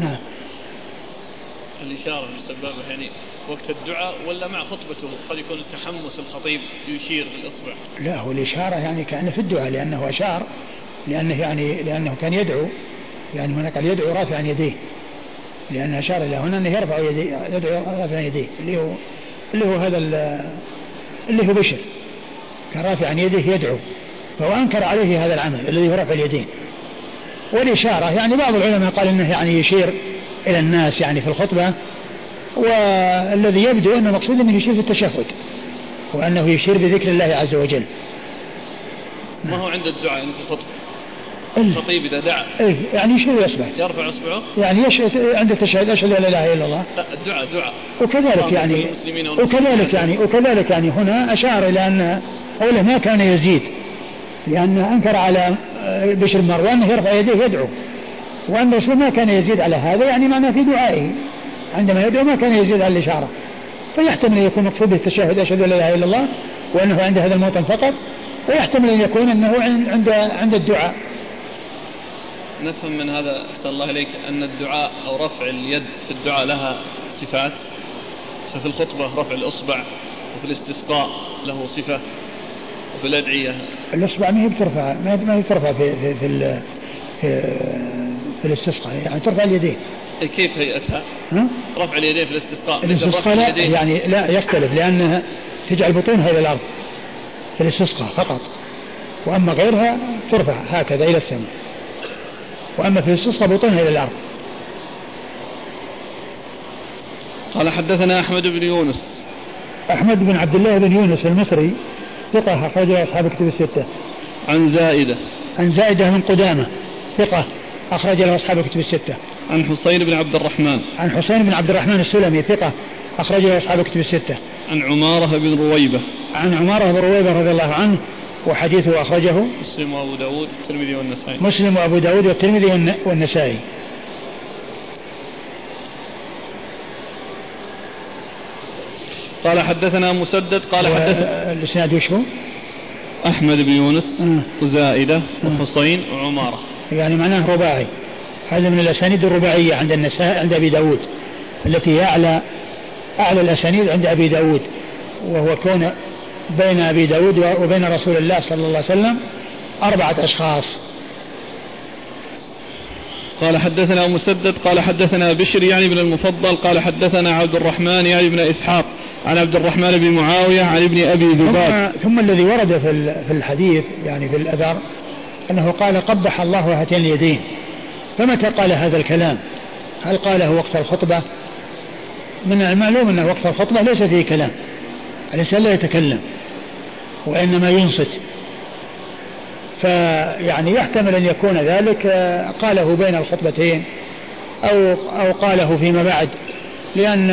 نعم. الإشارة بالسبابة يعني وقت الدعاء ولا مع خطبته؟ قد يكون التحمس الخطيب يشير بالإصبع لا هو الإشارة يعني كأنه في الدعاء لأنه أشار لأنه يعني لأنه كان يدعو يعني هنا قال يدعو رافعا يديه. لأن أشار إلى هنا أنه يرفع يديه يدعو رافعا يديه اللي هو اللي هو هذا اللي هو بشر. كان رافعا يديه يدعو فهو أنكر عليه هذا العمل الذي هو رفع اليدين. والإشارة يعني بعض العلماء قال أنه يعني يشير إلى الناس يعني في الخطبة والذي يبدو أن المقصود أنه يشير في التشهد وأنه يشير بذكر الله عز وجل. ما هو عند الدعاء يعني في الخطبة؟ الخطيب إذا دعا. إيه يعني يشير بإصبعه يرفع إصبعه؟ يعني يشهد عند التشهد أشهد أن لا إله إلا الله. لا الدعاء دعاء وكذلك يعني وكذلك يعني وكذلك يعني هنا أشار إلى أن قوله ما كان يزيد لأن أنكر على بشر مروان يرفع يديه يدعو. وأن الرسول ما كان يزيد على هذا يعني معناه في دعائه. عندما يدعو ما كان يزيد على الإشارة. فيحتمل أن يكون مقصود بالتشهد أشهد أن لا إله إلا الله وأنه عند هذا الموطن فقط. ويحتمل أن يكون أنه عند عند الدعاء. نفهم من هذا أحسن الله إليك أن الدعاء أو رفع اليد في الدعاء لها صفات. ففي الخطبة رفع الإصبع وفي الاستسقاء له صفة. وفي الأدعية. الإصبع ما هي بترفع ما هي بترفع في في في, في, في الاستسقاء. يعني ترفع اليدين. كيف هيئتها؟ ها؟ رفع اليدين في الاستسقاء. الاستسقاء لا يعني لا يختلف لأنها تجعل بطونها إلى الأرض في الاستسقاء فقط. وأما غيرها ترفع هكذا إلى السماء. وأما في الاستسقاء بطونها إلى الأرض. قال حدثنا أحمد بن يونس. أحمد بن عبد الله بن يونس المصري ثقة أخرجه أصحاب كتب الستة. عن زائدة. عن زائدة من قدامة. ثقة أخرج له أصحاب كتب الستة. عن حسين بن عبد الرحمن. عن حسين بن عبد الرحمن السلمي ثقة أخرج له أصحاب كتب الستة. عن عمارة بن رويبة. عن عمارة بن رويبة رضي الله عنه وحديثه أخرجه مسلم وأبو داود والترمذي والنسائي. مسلم وأبو داود والترمذي والنسائي. قال حدثنا مسدد قال حدثنا الإسناد وش هو؟ أحمد بن يونس آه. وزائده آه. وحصين وعمارة يعني معناه رباعي هذا من الأسانيد الرباعية عند النساء عند أبي داود التي هي أعلى أعلى الأسانيد عند أبي داود وهو كون بين أبي داود وبين رسول الله صلى الله عليه وسلم أربعة أشخاص قال حدثنا مسدد قال حدثنا بشر يعني بن المفضل قال حدثنا عبد الرحمن يعني بن إسحاق عن عبد الرحمن بن معاوية عن ابن أبي ذباب. ثم, ثم الذي ورد في في الحديث يعني في الأثر أنه قال قبح الله هاتين اليدين. فمتى قال هذا الكلام؟ هل قاله وقت الخطبة؟ من المعلوم أنه وقت الخطبة ليس فيه كلام. الإنسان لا يتكلم وإنما ينصت. فيعني يحتمل أن يكون ذلك قاله بين الخطبتين أو أو قاله فيما بعد لأن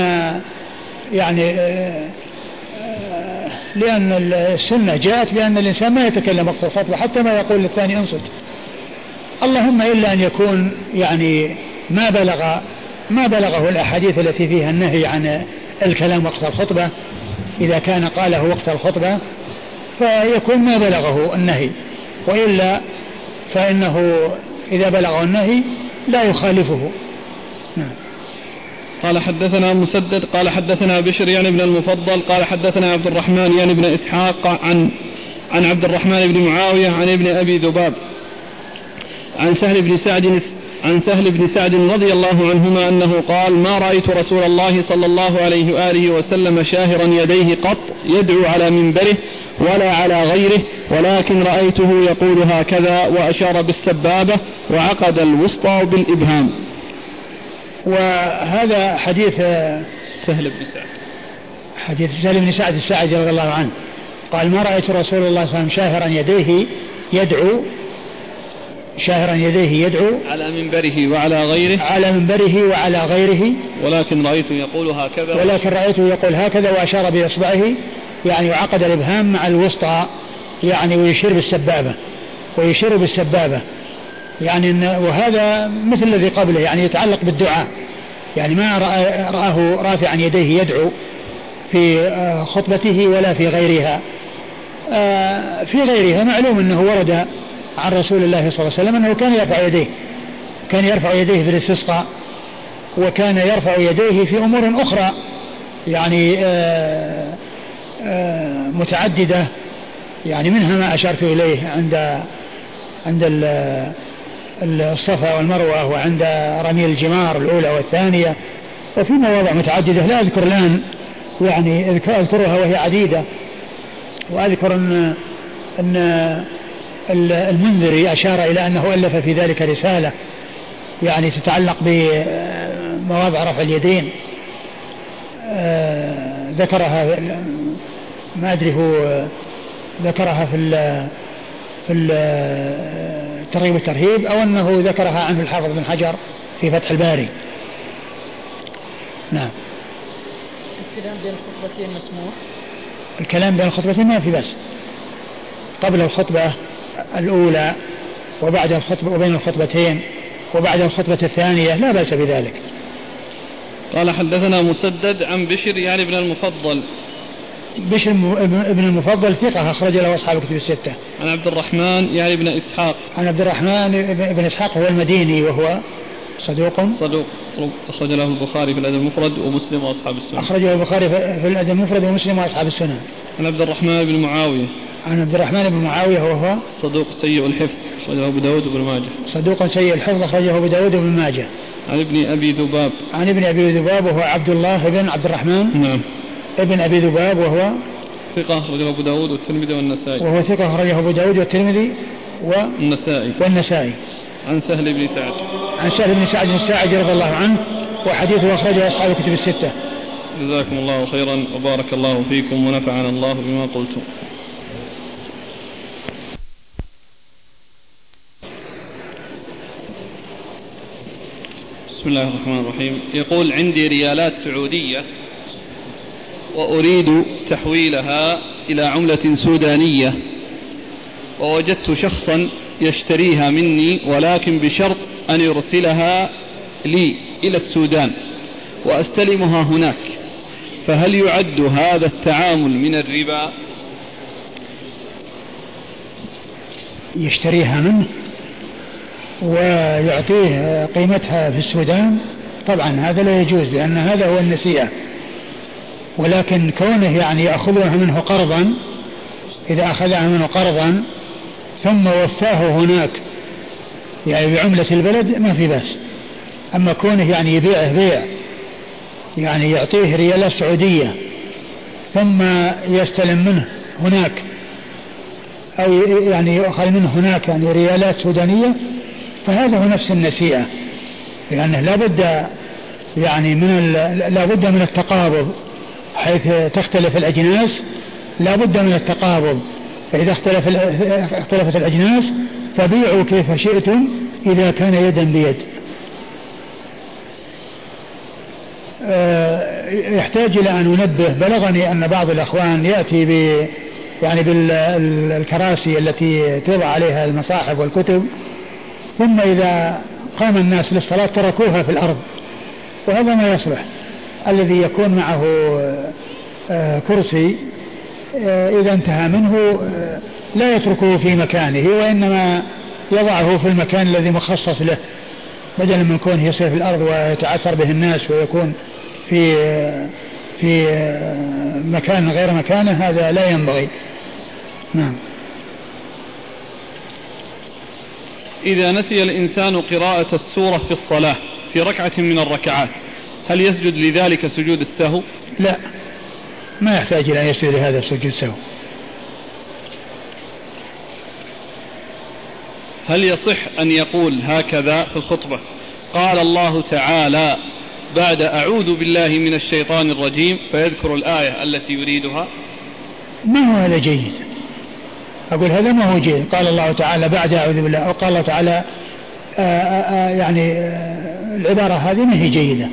يعني لأن السنة جاءت بأن الإنسان ما يتكلم وقت الخطبة حتى ما يقول للثاني انصت. اللهم إلا أن يكون يعني ما بلغ ما بلغه الأحاديث التي فيها النهي عن الكلام وقت الخطبة. إذا كان قاله وقت الخطبة فيكون ما بلغه النهي. وإلا فإنه إذا بلغه النهي لا يخالفه. نعم. قال حدثنا مسدد قال حدثنا بشر يعني ابن المفضل قال حدثنا عبد الرحمن يعني ابن إسحاق عن عن عبد الرحمن بن معاوية عن ابن أبي ذباب. عن سهل بن سعد عن سهل بن سعد رضي الله عنهما أنه قال ما رأيت رسول الله صلى الله عليه وآله وسلم شاهرا يديه قط يدعو على منبره ولا على غيره ولكن رأيته يقول هكذا وأشار بالسبابة وعقد الوسطى بالإبهام. وهذا حديث سهل بن سعد. حديث سهل بن سعد الساعدي رضي الله عنه. قال ما رأيت رسول الله صلى الله عليه وسلم شاهرا يديه يدعو شاهرا يديه يدعو على منبره وعلى غيره. على منبره وعلى غيره. ولكن رأيته يقول هكذا. ولكن رأيته يقول هكذا وأشار بإصبعه يعني وعقد الإبهام مع الوسطى يعني ويشير بالسبابة ويشير بالسبابة. يعني وهذا مثل الذي قبله يعني يتعلق بالدعاء. يعني ما رآه رافعا يديه يدعو في آه، خطبته ولا في غيرها. آه، في غيرها معلوم أنه ورد عن رسول الله صلى الله عليه وسلم أنه كان يرفع يديه كان يرفع يديه في الاستسقاء وكان يرفع يديه في أمور أخرى يعني آه، متعددة يعني منها ما أشرت إليه عند عند الصفا والمروة وعند رمي الجمار الأولى والثانية. وفي مواضع متعددة لا أذكر الآن يعني أذكرها وهي عديدة. وأذكر أن أن المنذري أشار إلى أنه ألف في ذلك رسالة يعني تتعلق بمواضع رفع اليدين. آه، ذكرها ما أدري هو ذكرها في في الترغيب والترهيب أو أنه ذكرها عنه الحافظ بن حجر في فتح الباري. نعم. الكلام بين الخطبتين مسموح الكلام بين الخطبتين ما في بس قبل الخطبة الأولى وبعد الخطبة وبين الخطبتين وبعد الخطبة الثانية لا بأس بذلك. قال حدثنا مسدد عن بشر يعني ابن المفضل. بشر ابن المفضل ثقة أخرج له أصحاب الكتب الستة. عن عبد الرحمن يعني ابن إسحاق. عن عبد الرحمن بن إسحاق هو المديني وهو صدوق صدوق أخرج له البخاري في الأدب المفرد ومسلم وأصحاب السنن. أخرجه البخاري في الأدب المفرد ومسلم وأصحاب السنن. عن عبد الرحمن بن معاوية. عن عبد الرحمن بن معاوية وهو صدوق سيء الحفظ أخرجه أبو داود وابن ماجه. صدوق سيء الحفظ أخرجه أبو داود وابن ماجه. عن ابن أبي ذباب. عن ابن أبي ذباب وهو عبد الله بن عبد الرحمن. نعم. ابن أبي ذباب وهو ثقة أخرجه أبو داود والترمذي والنسائي. وهو ثقة أخرجه أبو داود والترمذي والنسائي. والنسائي. عن سهل بن سعد. عن سهل بن سعد الساعدي رضي الله عنه وحديثه أخرجه أصحاب الكتب الستة. جزاكم الله خيرا وبارك الله فيكم ونفعنا الله بما قلتم. بسم الله الرحمن الرحيم يقول عندي ريالات سعودية وأريد تحويلها إلى عملة سودانية. ووجدت شخصا يشتريها مني ولكن بشرط أن يرسلها لي إلى السودان وأستلمها هناك. فهل يعد هذا التعامل من الربا؟ يشتريها منه ويعطيه قيمتها في السودان؟ طبعا هذا لا يجوز لأن هذا هو النسيئة. ولكن كونه يعني يأخذها منه قرضا إذا أخذها منه قرضا ثم وفاه هناك يعني بعملة البلد ما في بأس. أما كونه يعني يبيعه بيع يعني يعطيه ريالات سعودية ثم يستلم منه هناك أو يعني يؤخذ منه هناك يعني ريالات سودانية فهذا هو نفس النسيئة لأنه لا بد يعني من لا بد من التقابض. حيث تختلف الأجناس لا بد من التقابض فإذا اختلف اختلفت الأجناس فبيعوا كيف شئتم إذا كان يدا بيد. آه، يحتاج إلى أن أنبه بلغني أن بعض الأخوان يأتي ب يعني بالكراسي التي توضع عليها المصاحف والكتب ثم إذا قام الناس للصلاة تركوها في الأرض وهذا ما يصلح. الذي يكون معه آه، كرسي آه، إذا انتهى منه آه، لا يتركه في مكانه وإنما يضعه في المكان الذي مخصص له بدلا من كونه يصير في الأرض ويتعثر به الناس ويكون في في مكان غير مكانه هذا لا ينبغي. نعم. إذا نسي الإنسان قراءة السورة في الصلاة في ركعة من الركعات هل يسجد لذلك سجود السهو؟ لا. ما يحتاج إلى أن يسجد لهذا سجود السهو هل يصح أن يقول هكذا في الخطبة؟ قال الله تعالى بعد أعوذ بالله من الشيطان الرجيم فيذكر الآية التي يريدها. ما هو هذا جيد؟ أقول هذا ما هو جيد. قال الله تعالى بعد أعوذ بالله أو قال الله تعالى آآ آه، آآ آه، يعني آه، العبارة هذه ما هي جيدة.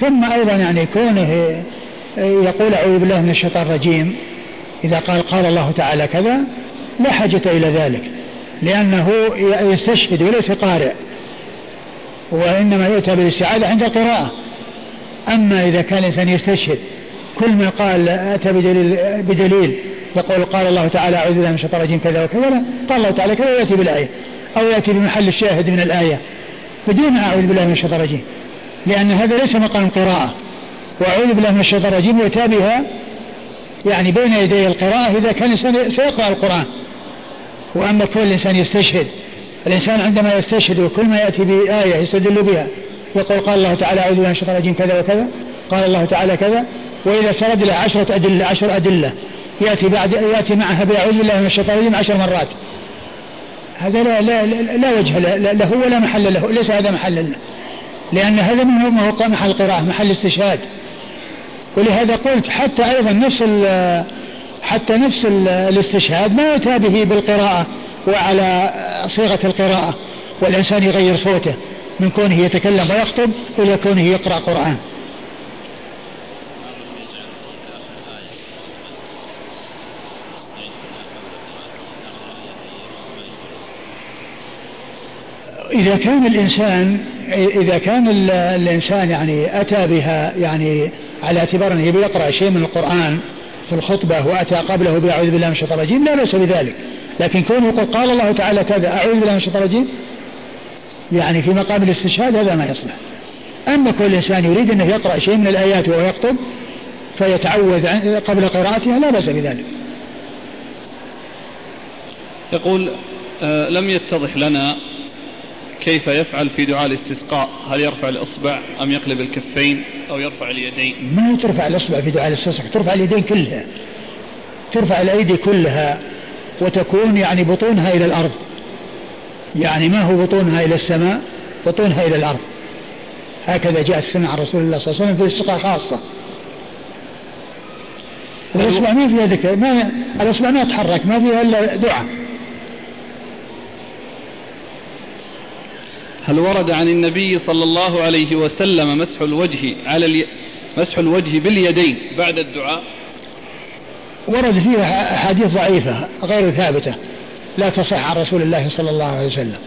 ثم أيضا يعني كونه يقول أعوذ بالله من الشيطان الرجيم إذا قال قال الله تعالى كذا لا حاجة إلى ذلك لأنه يستشهد وليس قارئ وإنما يؤتى بالاستعاذة عند القراءة. أما إذا كان الإنسان يستشهد كل ما قال أتى بدليل, بدليل يقول قال الله تعالى أعوذ بالله من الشيطان الرجيم كذا وكذا قال الله تعالى كذا يأتي بالآية أو يأتي بمحل الشاهد من الآية بدون أعوذ بالله من الشيطان الرجيم. لأن هذا ليس مقام قراءة. وأعوذ بالله من الشيطان الرجيم يؤتى بها يعني بين يدي القراءة. إذا كان الإنسان سيقرأ القرآن وأما كل الإنسان يستشهد. الإنسان عندما يستشهد وكل ما يأتي بآية يستدل بها يقول قال الله تعالى أعوذ بالله من الشيطان الرجيم كذا وكذا. قال الله تعالى كذا. وإذا سرد له عشرة أدلة عشر أدلة. يأتي بعد يأتي معها بأعوذ بالله من الشيطان الرجيم عشر مرات. هذا لا لا لا وجه له ولا محل له. ليس هذا محل له. لأن هذا من هو محل القراءة محل استشهاد. ولهذا قلت حتى أيضا نفس حتى نفس الاستشهاد ما يؤتى به بالقراءة وعلى صيغة القراءة والإنسان يغير صوته من كونه يتكلم ويخطب إلى كونه يقرأ قرآن. إذا كان الإنسان إذا كان الإنسان يعني أتى بها يعني على اعتبار أنه يقرأ شيء من القرآن في الخطبة وأتى قبله بأعوذ بالله من الشيطان الرجيم لا بأس بذلك. لكن كونه يقول قال الله تعالى كذا أعوذ بالله من الشيطان الرجيم يعني في مقام الاستشهاد هذا ما يصلح. أما كل إنسان يريد أنه يقرأ شيء من الآيات وهو يخطب فيتعوذ قبل قراءتها لا بأس بذلك. يقول آه لم يتضح لنا كيف يفعل في دعاء الاستسقاء؟ هل يرفع الإصبع أم يقلب الكفين أو يرفع اليدين؟ ما ترفع الإصبع في دعاء الاستسقاء ترفع اليدين كلها ترفع الأيدي كلها وتكون يعني بطونها إلى الأرض. يعني ما هو بطونها إلى السماء؟ بطونها إلى الأرض. هكذا جاءت السنة عن رسول الله صلى الله عليه وسلم في الاستسقاء خاصة. الإصبع ما فيها ذكر ما الإصبع ما تحرك ما فيها إلا دعاء. هل ورد عن النبي صلى الله عليه وسلم مسح الوجه على الي... مسح الوجه باليدين بعد الدعاء؟ ورد فيها أحاديث ضعيفة غير ثابتة لا تصح عن رسول الله صلى الله عليه وسلم.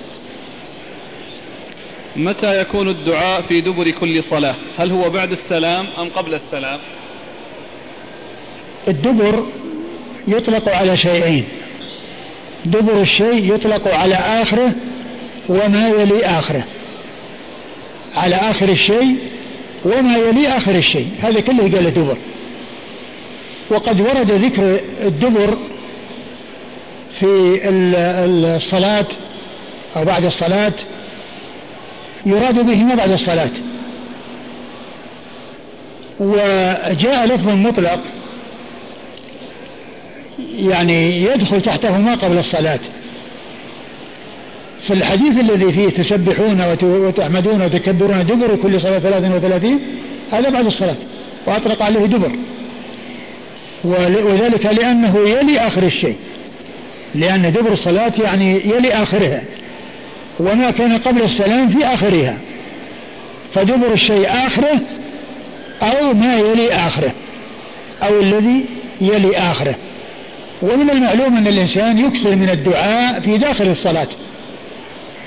متى يكون الدعاء في دبر كل صلاة؟ هل هو بعد السلام أم قبل السلام؟ الدبر يطلق على شيئين. دبر الشيء يطلق على آخره وما يلي آخره. على آخر الشيء وما يلي آخر الشيء. هذا كله قال دبر. وقد ورد ذكر الدبر في الصلاة أو بعد الصلاة. يراد به ما بعد الصلاة. وجاء لفظ مطلق يعني يدخل تحته ما قبل الصلاة. فالحديث الذي فيه تسبحون وتحمدون وتكبرون دبر كل صلاة ثلاث وثلاثين هذا بعد الصلاة وأطلق عليه دبر. وذلك لأنه يلي آخر الشيء. لأن دبر الصلاة يعني يلي آخرها. وما كان قبل السلام في آخرها. فدبر الشيء آخره أو ما يلي آخره أو الذي يلي آخره. ومن المعلوم أن الإنسان يكثر من الدعاء في داخل الصلاة.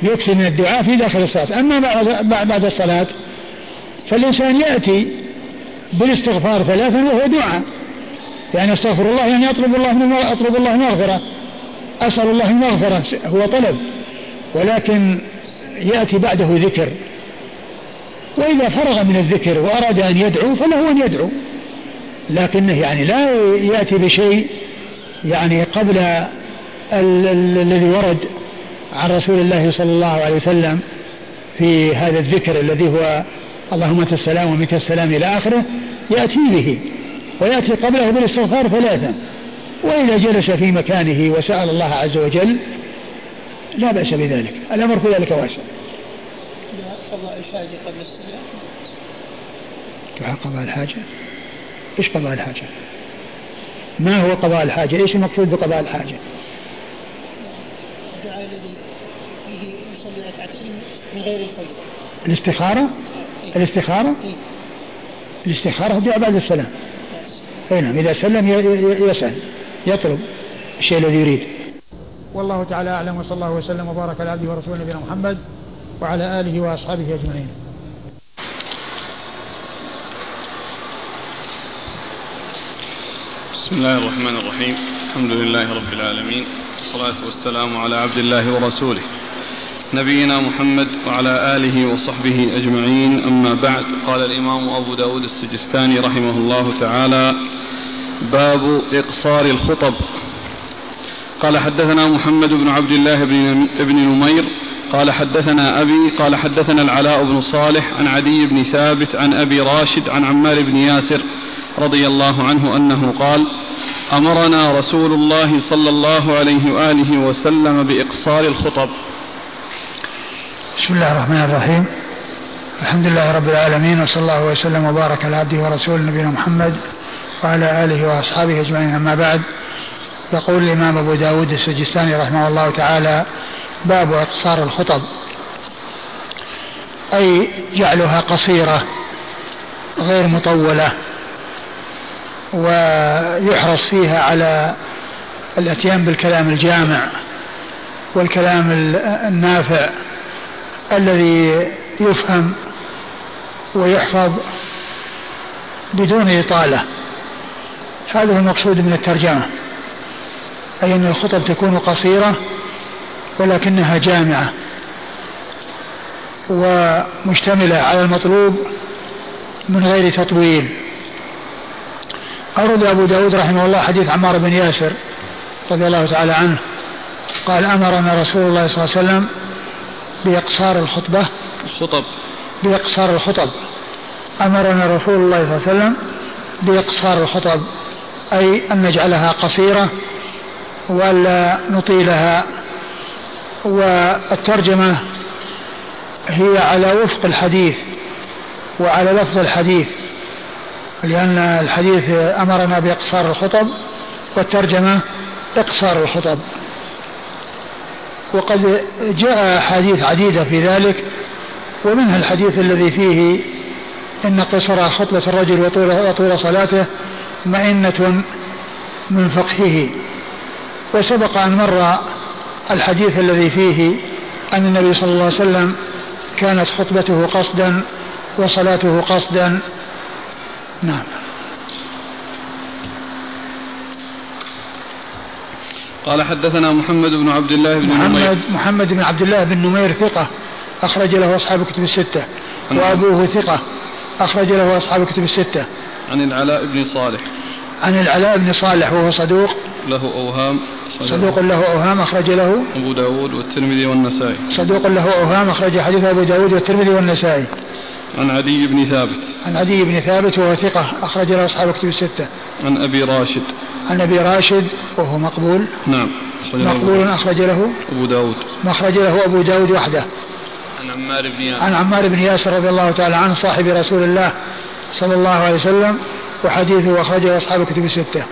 يكثر من الدعاء في داخل الصلاة. أما بعد, بعد الصلاة فالإنسان يأتي بالاستغفار ثلاثا وهو دعاء. يعني أستغفر الله يعني أطلب الله من أطلب الله مغفرة أسأل الله المغفرة هو طلب. ولكن يأتي بعده ذكر. وإذا فرغ من الذكر وأراد أن يدعو فله أن يدعو. لكنه يعني لا يأتي بشيء يعني قبل الذي ورد. عن رسول الله صلى الله عليه وسلم في هذا الذكر الذي هو اللهم أنت السلام ومنك السلام إلى آخره يأتي به ويأتي قبله بالاستغفار ثلاثا وإذا جلس في مكانه وسأل الله عز وجل لا بأس بذلك الأمر في ذلك واسع قضاء الحاجة قبل السلام دعاء قضاء الحاجة إيش قضاء الحاجة؟ ما هو قضاء الحاجة؟ إيش المقصود بقضاء الحاجة؟ من غير الفجر. الاستخارة؟ إيه؟ الاستخارة؟ إيه؟ الاستخارة دعاء بعد السلام. أي نعم إذا سلم يسأل يطلب الشيء الذي يريد. والله تعالى أعلم وصلى الله وسلم وبارك على عبده ورسوله نبينا محمد وعلى آله وأصحابه أجمعين. بسم الله الرحمن الرحيم. الحمد لله رب العالمين. والصلاة والسلام على عبد الله ورسوله. نبينا محمد وعلى آله وصحبه أجمعين. أما بعد قال الإمام أبو داود السجستاني رحمه الله تعالى باب إقصار الخطب. قال حدثنا محمد بن عبد الله بن, نمير. قال حدثنا أبي قال حدثنا العلاء بن صالح عن عدي بن ثابت عن أبي راشد عن عمار بن ياسر رضي الله عنه أنه قال أمرنا رسول الله صلى الله عليه وآله وسلم بإقصار الخطب. بسم الله الرحمن الرحيم. الحمد لله رب العالمين وصلى الله وسلم وبارك على عبده ورسوله نبينا محمد وعلى آله وأصحابه أجمعين. أما بعد يقول الإمام أبو داود السجستاني رحمه الله تعالى باب إقصار الخطب. أي جعلها قصيرة غير مطولة. ويحرص فيها على الاتيان بالكلام الجامع والكلام النافع الذي يفهم ويحفظ بدون إطالة. هذا هو المقصود من الترجمة أي أن الخطب تكون قصيرة ولكنها جامعة ومشتملة على المطلوب من غير تطويل. أورد أبو داود رحمه الله حديث عمار بن ياسر رضي الله تعالى عنه. قال أمرنا رسول الله صلى الله عليه وسلم بإقصار الخطبة. الخطب. بإقصار الخطب. أمرنا رسول الله صلى الله عليه وسلم بإقصار الخطب. أي أن نجعلها قصيرة وألا نطيلها والترجمة هي على وفق الحديث وعلى لفظ الحديث. لأن الحديث أمرنا بإقصار الخطب والترجمة إقصار الخطب. وقد جاء أحاديث عديدة في ذلك ومنها الحديث الذي فيه إن قصر خطبة الرجل وطول, وطول صلاته مئنة من فقهه. وسبق أن مر الحديث الذي فيه أن النبي صلى الله عليه وسلم كانت خطبته قصدا وصلاته قصدا نعم. قال حدثنا محمد بن عبد الله بن محمد نمير. محمد بن عبد الله بن نمير ثقة. أخرج له أصحاب الكتب الستة. وأبوه ثقة. أخرج له أصحاب الكتب الستة. عن العلاء بن صالح. عن العلاء بن صالح وهو صدوق. له أوهام. صدوق له أوهام أخرج له. أبو داود والترمذي والنسائي. صدوق له أوهام أخرج حديث أبو داود والترمذي والنسائي. عن عدي بن ثابت. عن عدي بن ثابت وهو ثقة أخرج له أصحاب الكتب الستة. عن أبي راشد. عن أبي راشد وهو مقبول. نعم أخرج مقبول أخرج له. أبو داود. مخرج له أبو داود وحده. عن عمار بن ياسر. عن عمار بن ياسر رضي الله تعالى عنه صاحب رسول الله صلى الله عليه وسلم وحديثه أخرجه أصحاب الكتب الستة.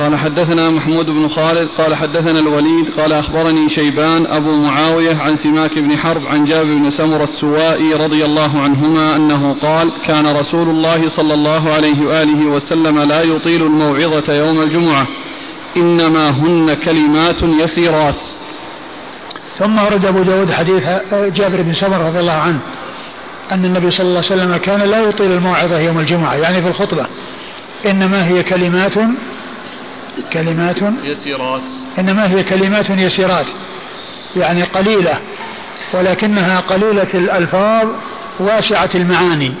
قال حدثنا محمود بن خالد قال حدثنا الوليد قال أخبرني شيبان أبو معاوية عن سماك بن حرب عن جابر بن سمر السوائي رضي الله عنهما أنه قال كان رسول الله صلى الله عليه وآله وسلم لا يطيل الموعظة يوم الجمعة إنما هن كلمات يسيرات. ثم ورد أبو داود حديث جابر بن سمر رضي الله عنه أن النبي صلى الله عليه وسلم كان لا يطيل الموعظة يوم الجمعة يعني في الخطبة إنما هي كلمات كلمات يسيرات. إنما هي كلمات يسيرات يعني قليلة ولكنها قليلة الألفاظ واسعة المعاني.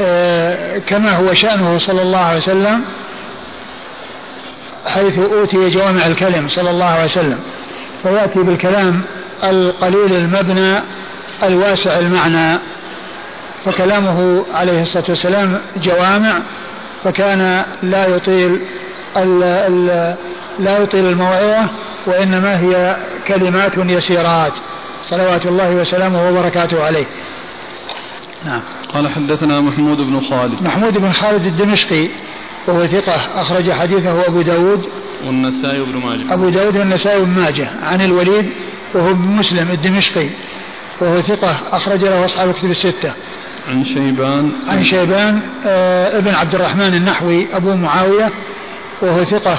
آه، كما هو شأنه صلى الله عليه وسلم حيث أوتي جوامع الكلم صلى الله عليه وسلم فيأتي بالكلام القليل المبنى الواسع المعنى. فكلامه عليه الصلاة والسلام جوامع فكان لا يطيل ال ال لا يطيل الموعظة وإنما هي كلمات يسيرات. صلوات الله وسلامه وبركاته عليه. نعم. قال حدثنا محمود بن خالد. محمود بن خالد الدمشقي وهو ثقة أخرج حديثه أبو داود. والنسائي بن ماجه. أبو داود والنسائي بن ماجه. عن الوليد وهو ابن مسلم الدمشقي وهو ثقة أخرج له أصحاب الكتب الستة. عن شيبان. عن شيبان آه ابن عبد الرحمن النحوي أبو معاوية وهو ثقة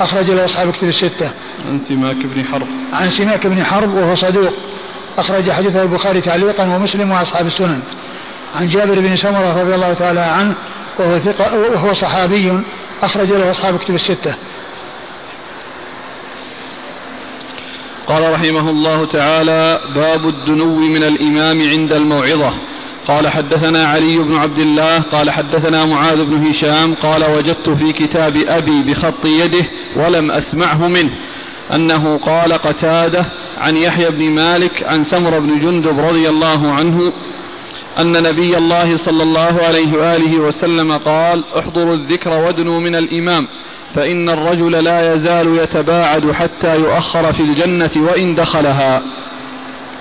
أخرج له أصحاب الكتب الستة. عن سماك بن حرب. عن سماك بن حرب وهو صدوق. أخرج حديثه البخاري تعليقا ومسلم وأصحاب السنن. عن جابر بن سمرة رضي الله تعالى عنه وهو ثقة وهو صحابي أخرج له أصحاب الكتب الستة. قال رحمه الله تعالى باب الدنو من الإمام عند الموعظة. قال حدثنا علي بن عبد الله قال حدثنا معاذ بن هشام قال وجدت في كتاب أبي بخط يده ولم أسمعه منه أنه قال قتادة عن يحيى بن مالك عن سمر بن جندب رضي الله عنه أن نبي الله صلى الله عليه وآله وسلم قال احضروا الذكر وادنوا من الإمام فإن الرجل لا يزال يتباعد حتى يؤخر في الجنة وإن دخلها.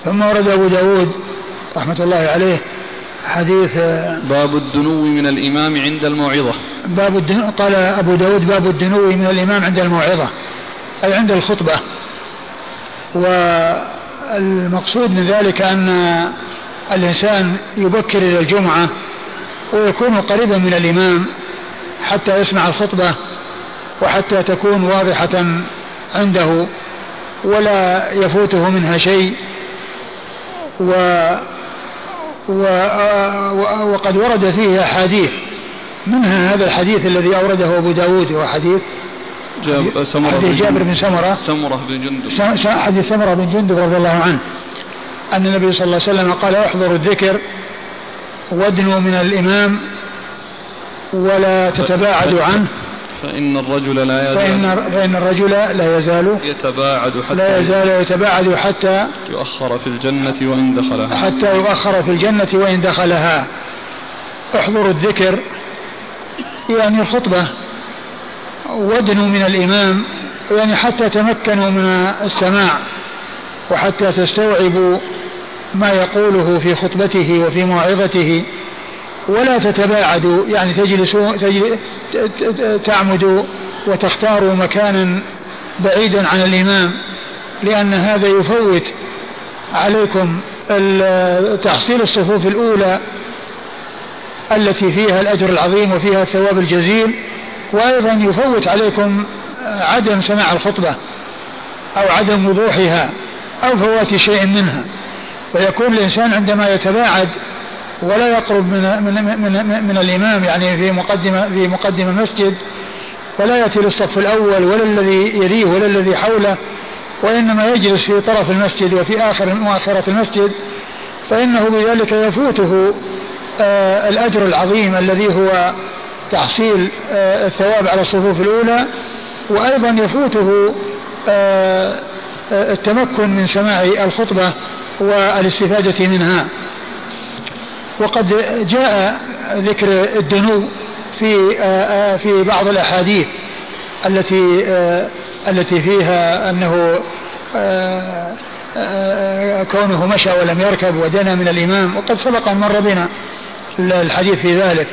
ثم ورد أبو داود رحمة الله عليه حديث باب الدنو من الإمام عند الموعظة. باب الدنو قال أبو داود باب الدنو من الإمام عند الموعظة أي عند الخطبة. والمقصود من ذلك أن الإنسان يبكر إلى الجمعة ويكون قريبا من الإمام حتى يسمع الخطبة وحتى تكون واضحة عنده ولا يفوته منها شيء. و و وقد ورد فيه أحاديث. منها هذا الحديث الذي أورده أبو داود؟ هو حديث جاب سمرة حديث جابر بن سمرة. سمرة بن جندب. حديث سمرة بن جندب رضي الله عنه. أن النبي صلى الله عليه وسلم قال احضروا الذكر وادنوا من الإمام ولا تتباعدوا عنه. فإن الرجل لا يزال فإن, فإن الرجل لا يزال يتباعد حتى لا يزال يتباعد حتى يؤخر في الجنة وإن دخلها. حتى يؤخر في الجنة وإن دخلها. احضروا الذكر يعني الخطبة. وادنوا من الإمام يعني حتى تمكنوا من السماع وحتى تستوعبوا ما يقوله في خطبته وفي موعظته. ولا تتباعدوا يعني تجلسوا تعمدوا وتختاروا مكانا بعيدا عن الإمام لأن هذا يفوت عليكم تحصيل الصفوف الأولى التي فيها الأجر العظيم وفيها الثواب الجزيل وأيضا يفوت عليكم عدم سماع الخطبة أو عدم وضوحها أو فوات شيء منها. ويكون الإنسان عندما يتباعد ولا يقرب من من من, من الإمام يعني في مقدمة في مقدم المسجد ولا يأتي للصف الأول ولا الذي يليه ولا الذي حوله وإنما يجلس في طرف المسجد وفي آخر مؤخرة المسجد فإنه بذلك يفوته آه الأجر العظيم الذي هو تحصيل آه الثواب على الصفوف الأولى وأيضا يفوته آه التمكن من سماع الخطبة والاستفادة منها. وقد جاء ذكر الدنو في في بعض الأحاديث التي التي فيها أنه كونه مشى ولم يركب ودنا من الإمام وقد سبق أن مر بنا الحديث في ذلك.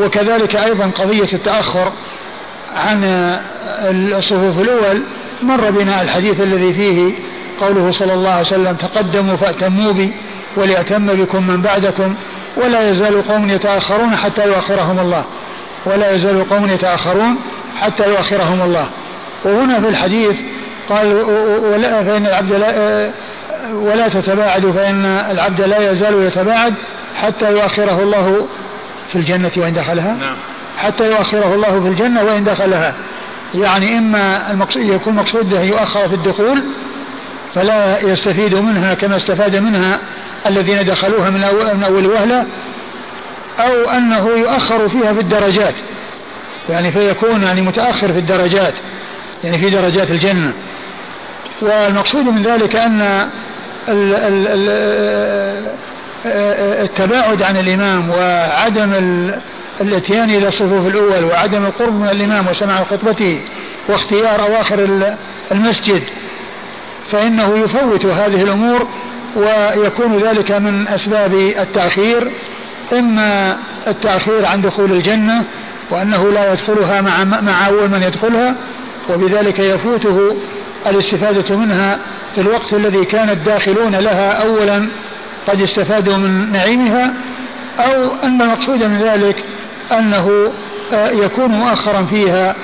وكذلك أيضا قضية التأخر عن الصفوف الأول مر بنا الحديث الذي فيه قوله صلى الله عليه وسلم تقدموا فأتموا بي وليأتم بكم من بعدكم. ولا يزال قوم يتأخرون حتى يؤخرهم الله. ولا يزال قوم يتأخرون حتى يؤخرهم الله. وهنا في الحديث قال ولا فإن العبد لا ولا تتباعدوا فإن العبد لا يزال يتباعد حتى يؤخره الله في الجنة وإن دخلها. نعم. حتى يؤخره الله في الجنة وإن دخلها. يعني إما المقصود يكون مقصوده يؤخر في الدخول فلا يستفيد منها كما استفاد منها الذين دخلوها من أول, وهلة أو أنه يؤخر فيها في الدرجات. يعني فيكون يعني متأخر في الدرجات يعني في درجات الجنة. والمقصود من ذلك أن التباعد عن الإمام وعدم الاتيان إلى الصفوف الأول وعدم القرب من الإمام وسماع خطبته واختيار أواخر المسجد فإنه يفوت هذه الأمور ويكون ذلك من أسباب التأخير إما التأخير عن دخول الجنة وأنه لا يدخلها مع مع أول من يدخلها وبذلك يفوته الاستفادة منها في الوقت الذي كان الداخلون لها أولا قد استفادوا من نعيمها أو أن المقصود من ذلك أنه يكون مؤخرا فيها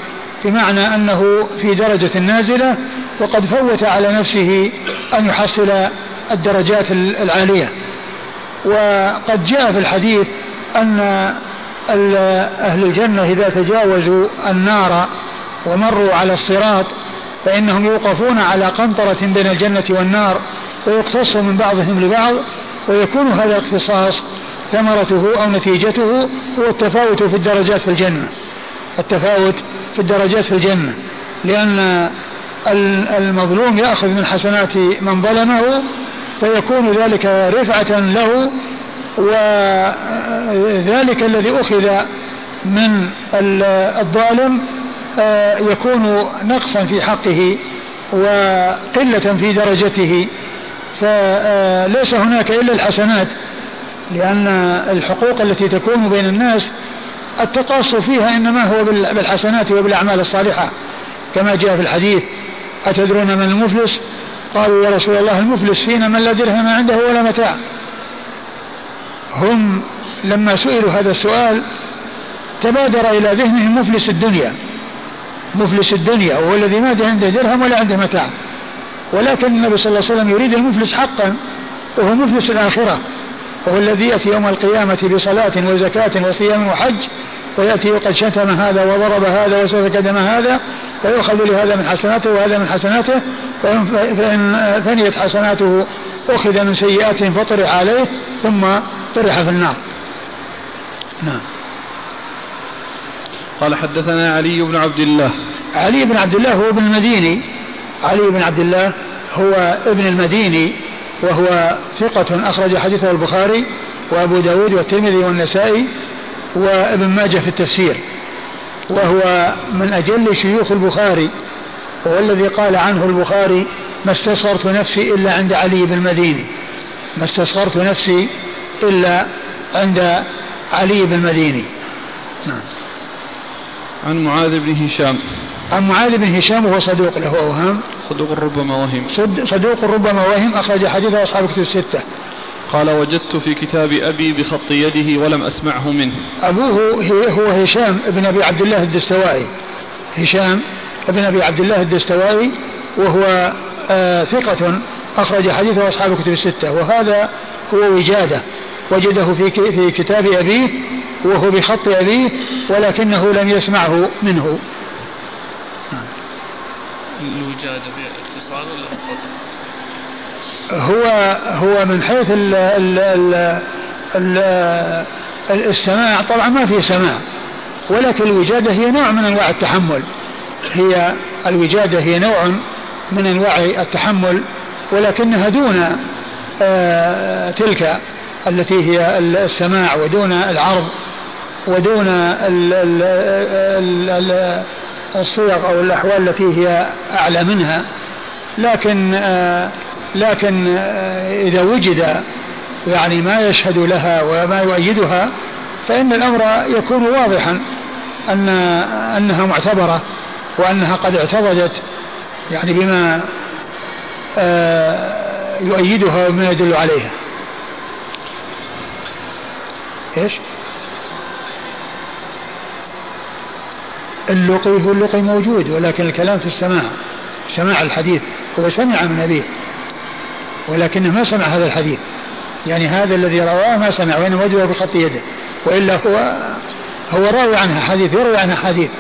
بمعنى أنه في درجة نازلة وقد فوت على نفسه أن يحصل الدرجات العالية. وقد جاء في الحديث أن أهل الجنة إذا تجاوزوا النار ومروا على الصراط فإنهم يوقفون على قنطرة بين الجنة والنار ويقتص من بعضهم لبعض ويكون هذا الاقتصاص ثمرته أو نتيجته هو التفاوت في الدرجات في الجنة. التفاوت في الدرجات في الجنة لأن المظلوم يأخذ من حسنات من ظلمه فيكون ذلك رفعة له وذلك الذي أخذ من الظالم آه، يكون نقصا في حقه وقلة في درجته. فليس هناك إلا الحسنات لأن الحقوق التي تكون بين الناس التقاص فيها إنما هو بالحسنات وبالأعمال الصالحة كما جاء في الحديث أتدرون من المفلس؟ قالوا يا رسول الله المفلس فينا من لا درهم عنده ولا متاع. هم لما سئلوا هذا السؤال تبادر إلى ذهنهم مفلس الدنيا. مفلس الدنيا وهو الذي ما عنده درهم ولا عنده متاع. ولكن النبي صلى الله عليه وسلم يريد المفلس حقا وهو مفلس الآخرة. وهو الذي يأتي يوم القيامة بصلاة وزكاة وصيام وحج ويأتي وقد شتم هذا وضرب هذا وسفك دم هذا ويؤخذ لهذا من حسناته وهذا من حسناته فإن ثنيت حسناته أخذ من سيئاتهم فطرح عليه ثم طرح في النار. نعم. قال حدثنا علي بن عبد الله. علي بن عبد الله هو ابن المديني. علي بن عبد الله هو ابن المديني. وهو ثقة أخرج حديثه البخاري وأبو داود والترمذي والنسائي وابن ماجه في التفسير وهو من أجل شيوخ البخاري وهو الذي قال عنه البخاري ما استصغرت نفسي إلا عند علي بن المديني ما استصغرت نفسي إلا عند علي بن المديني. نعم. عن معاذ بن هشام. عن معاذ بن هشام وهو صدوق له أوهام صدوق ربما وهم. صدوق ربما وهم أخرج حديثه أصحاب كتب الستة. قال وجدت في كتاب أبي بخط يده ولم أسمعه منه. أبوه هو هشام بن أبي عبد الله الدستوائي. هشام بن أبي عبد الله الدستوائي وهو آه ثقة أخرج حديثه أصحاب كتب الستة. وهذا هو وجادة. وجده في في كتاب أبيه وهو بخط أبيه ولكنه لم يسمعه منه. الوجادة باتصال ولا هو هو من حيث ال ال ال ال السماع طبعا ما في سماع ولكن الوجادة هي نوع من أنواع التحمل. هي الوجادة هي نوع من أنواع التحمل ولكنها دون آه تلك التي هي السماع ودون العرض ودون الصيغ أو الأحوال التي هي أعلى منها لكن آه لكن آه إذا وجد يعني ما يشهد لها وما يؤيدها فإن الأمر يكون واضحا أن أنها معتبرة وأنها قد اعتضدت يعني بما آه يؤيدها وما يدل عليها إيش؟ اللقي هو اللقي موجود ولكن الكلام في السماع سماع الحديث هو سمع من أبيه ولكنه ما سمع هذا الحديث. يعني هذا الذي رواه ما سمع وإنما وجده بخط يده وإلا هو هو راوي عنها حديث يروي عنها حديث.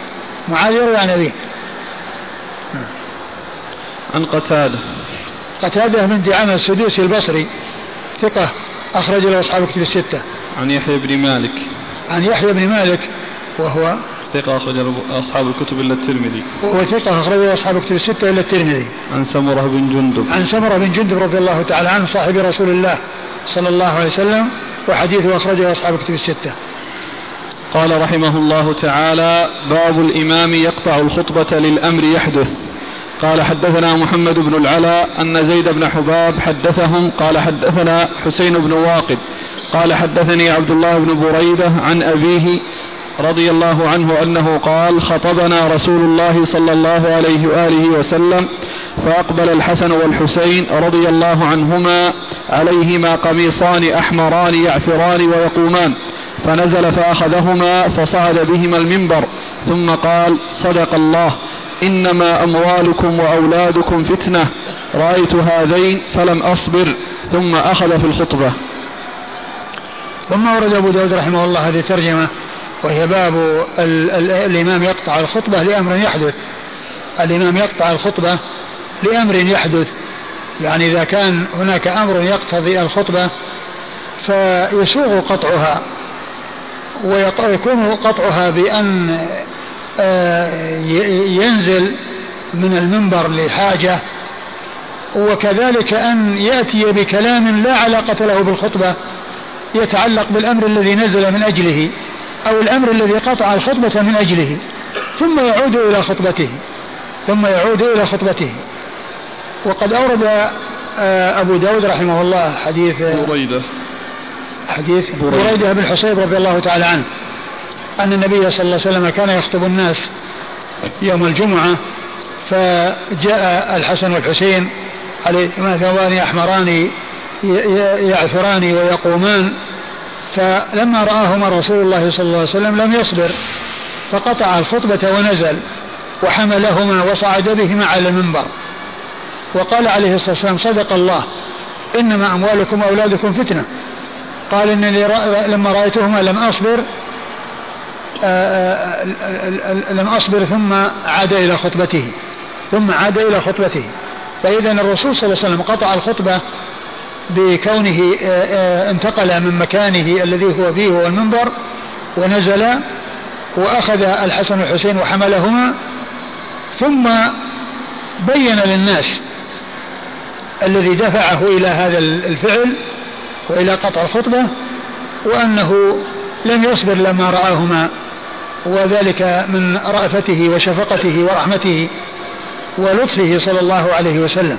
معاذ يروي عن أبيه. عن قتادة. قتادة من دعامة السدوسي البصري ثقة أخرج له أصحاب كتب الستة. عن يحيى بن مالك. عن يحيى بن مالك وهو ثقة أخرج أصحاب الكتب إلا الترمذي. وهو ثقة أخرج أصحاب الكتب الستة إلا الترمذي. عن سمرة بن جندب. عن سمرة بن جندب رضي الله تعالى عنه صاحب رسول الله صلى الله عليه وسلم وحديثه أخرجه أصحاب الكتب الستة. قال رحمه الله تعالى باب الإمام يقطع الخطبة للأمر يحدث. قال حدثنا محمد بن العلاء أن زيد بن حباب حدثهم قال حدثنا حسين بن واقد. قال حدثني عبد الله بن بريدة عن أبيه رضي الله عنه أنه قال خطبنا رسول الله صلى الله عليه وآله وسلم فأقبل الحسن والحسين رضي الله عنهما عليهما قميصان أحمران يعثران ويقومان فنزل فأخذهما فصعد بهما المنبر ثم قال صدق الله إنما أموالكم وأولادكم فتنة رأيت هذين فلم أصبر ثم أخذ في الخطبة. ثم ورد أبو داود رحمه الله هذه الترجمة. وهي باب ال ال الإمام يقطع الخطبة لأمر يحدث. الإمام يقطع الخطبة لأمر يحدث. يعني إذا كان هناك أمر يقتضي الخطبة فيسوغ قطعها ويكون قطعها بأن آه، ينزل من المنبر لحاجة وكذلك أن يأتي بكلام لا علاقة له بالخطبة يتعلق بالأمر الذي نزل من أجله. أو الأمر الذي قطع الخطبة من أجله ثم يعود إلى خطبته ثم يعود إلى خطبته. وقد أورد آه، أبو داود رحمه الله حديث بريدة. حديث بريدة. بن حصيب رضي الله تعالى عنه أن النبي صلى الله عليه وسلم كان يخطب الناس يوم الجمعة فجاء الحسن والحسين عليهما ثوبان أحمران يعثران ويقومان فلما رآهما رسول الله صلى الله عليه وسلم لم يصبر فقطع الخطبة ونزل وحملهما وصعد بهما على المنبر. وقال عليه الصلاة والسلام صدق الله إنما أموالكم وأولادكم فتنة. قال إنني لما رأيتهما لم أصبر آه، آه، لم أصبر ثم عاد إلى خطبته ثم عاد إلى خطبته. فإذا الرسول صلى الله عليه وسلم قطع الخطبة بكونه آه، انتقل من مكانه الذي هو فيه هو المنبر ونزل وأخذ الحسن والحسين وحملهما ثم بين للناس الذي دفعه إلى هذا الفعل وإلى قطع الخطبة وأنه لم يصبر لما رآهما وذلك من رأفته وشفقته ورحمته ولطفه صلى الله عليه وسلم.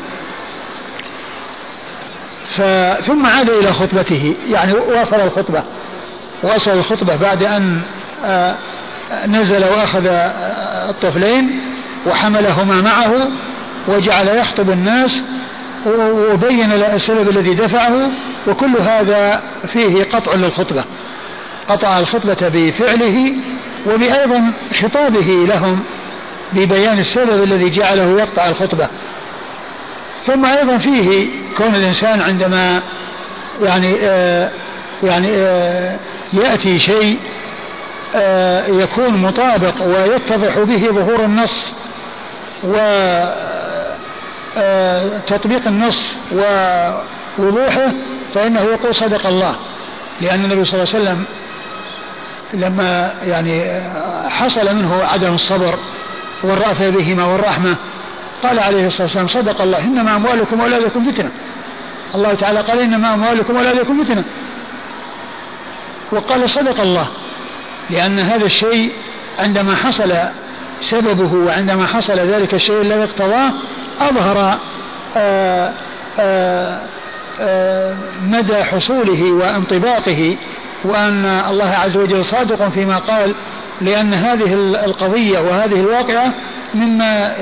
ثم عاد إلى خطبته. يعني واصل الخطبة. واصل الخطبة بعد أن آه، نزل وأخذ آه، الطفلين وحملهما معه وجعل يخطب الناس وبين السبب الذي دفعه وكل هذا فيه قطع للخطبة. قطع الخطبة بفعله وبأيضا خطابه لهم ببيان السبب الذي جعله يقطع الخطبة. ثم أيضا فيه كون الإنسان عندما يعني آه يعني آه يأتي شيء آه يكون مطابق ويتضح به ظهور النص وتطبيق آه، النص ووضوحه فإنه يقول صدق الله. لأن النبي صلى الله عليه وسلم لما يعني آه، حصل منه عدم الصبر والرأفة بهما والرحمة قال عليه الصلاة والسلام صدق الله إنما أموالكم وأولادكم فتنة. الله تعالى قال إنما أموالكم وأولادكم فتنة. وقال صدق الله لأن هذا الشيء عندما حصل سببه وعندما حصل ذلك الشيء الذي اقتضاه أظهر آآ آه، آآ آه، آآ مدى حصوله وانطباقه وأن الله عز وجل صادق فيما قال لأن هذه القضية وهذه الواقعة مما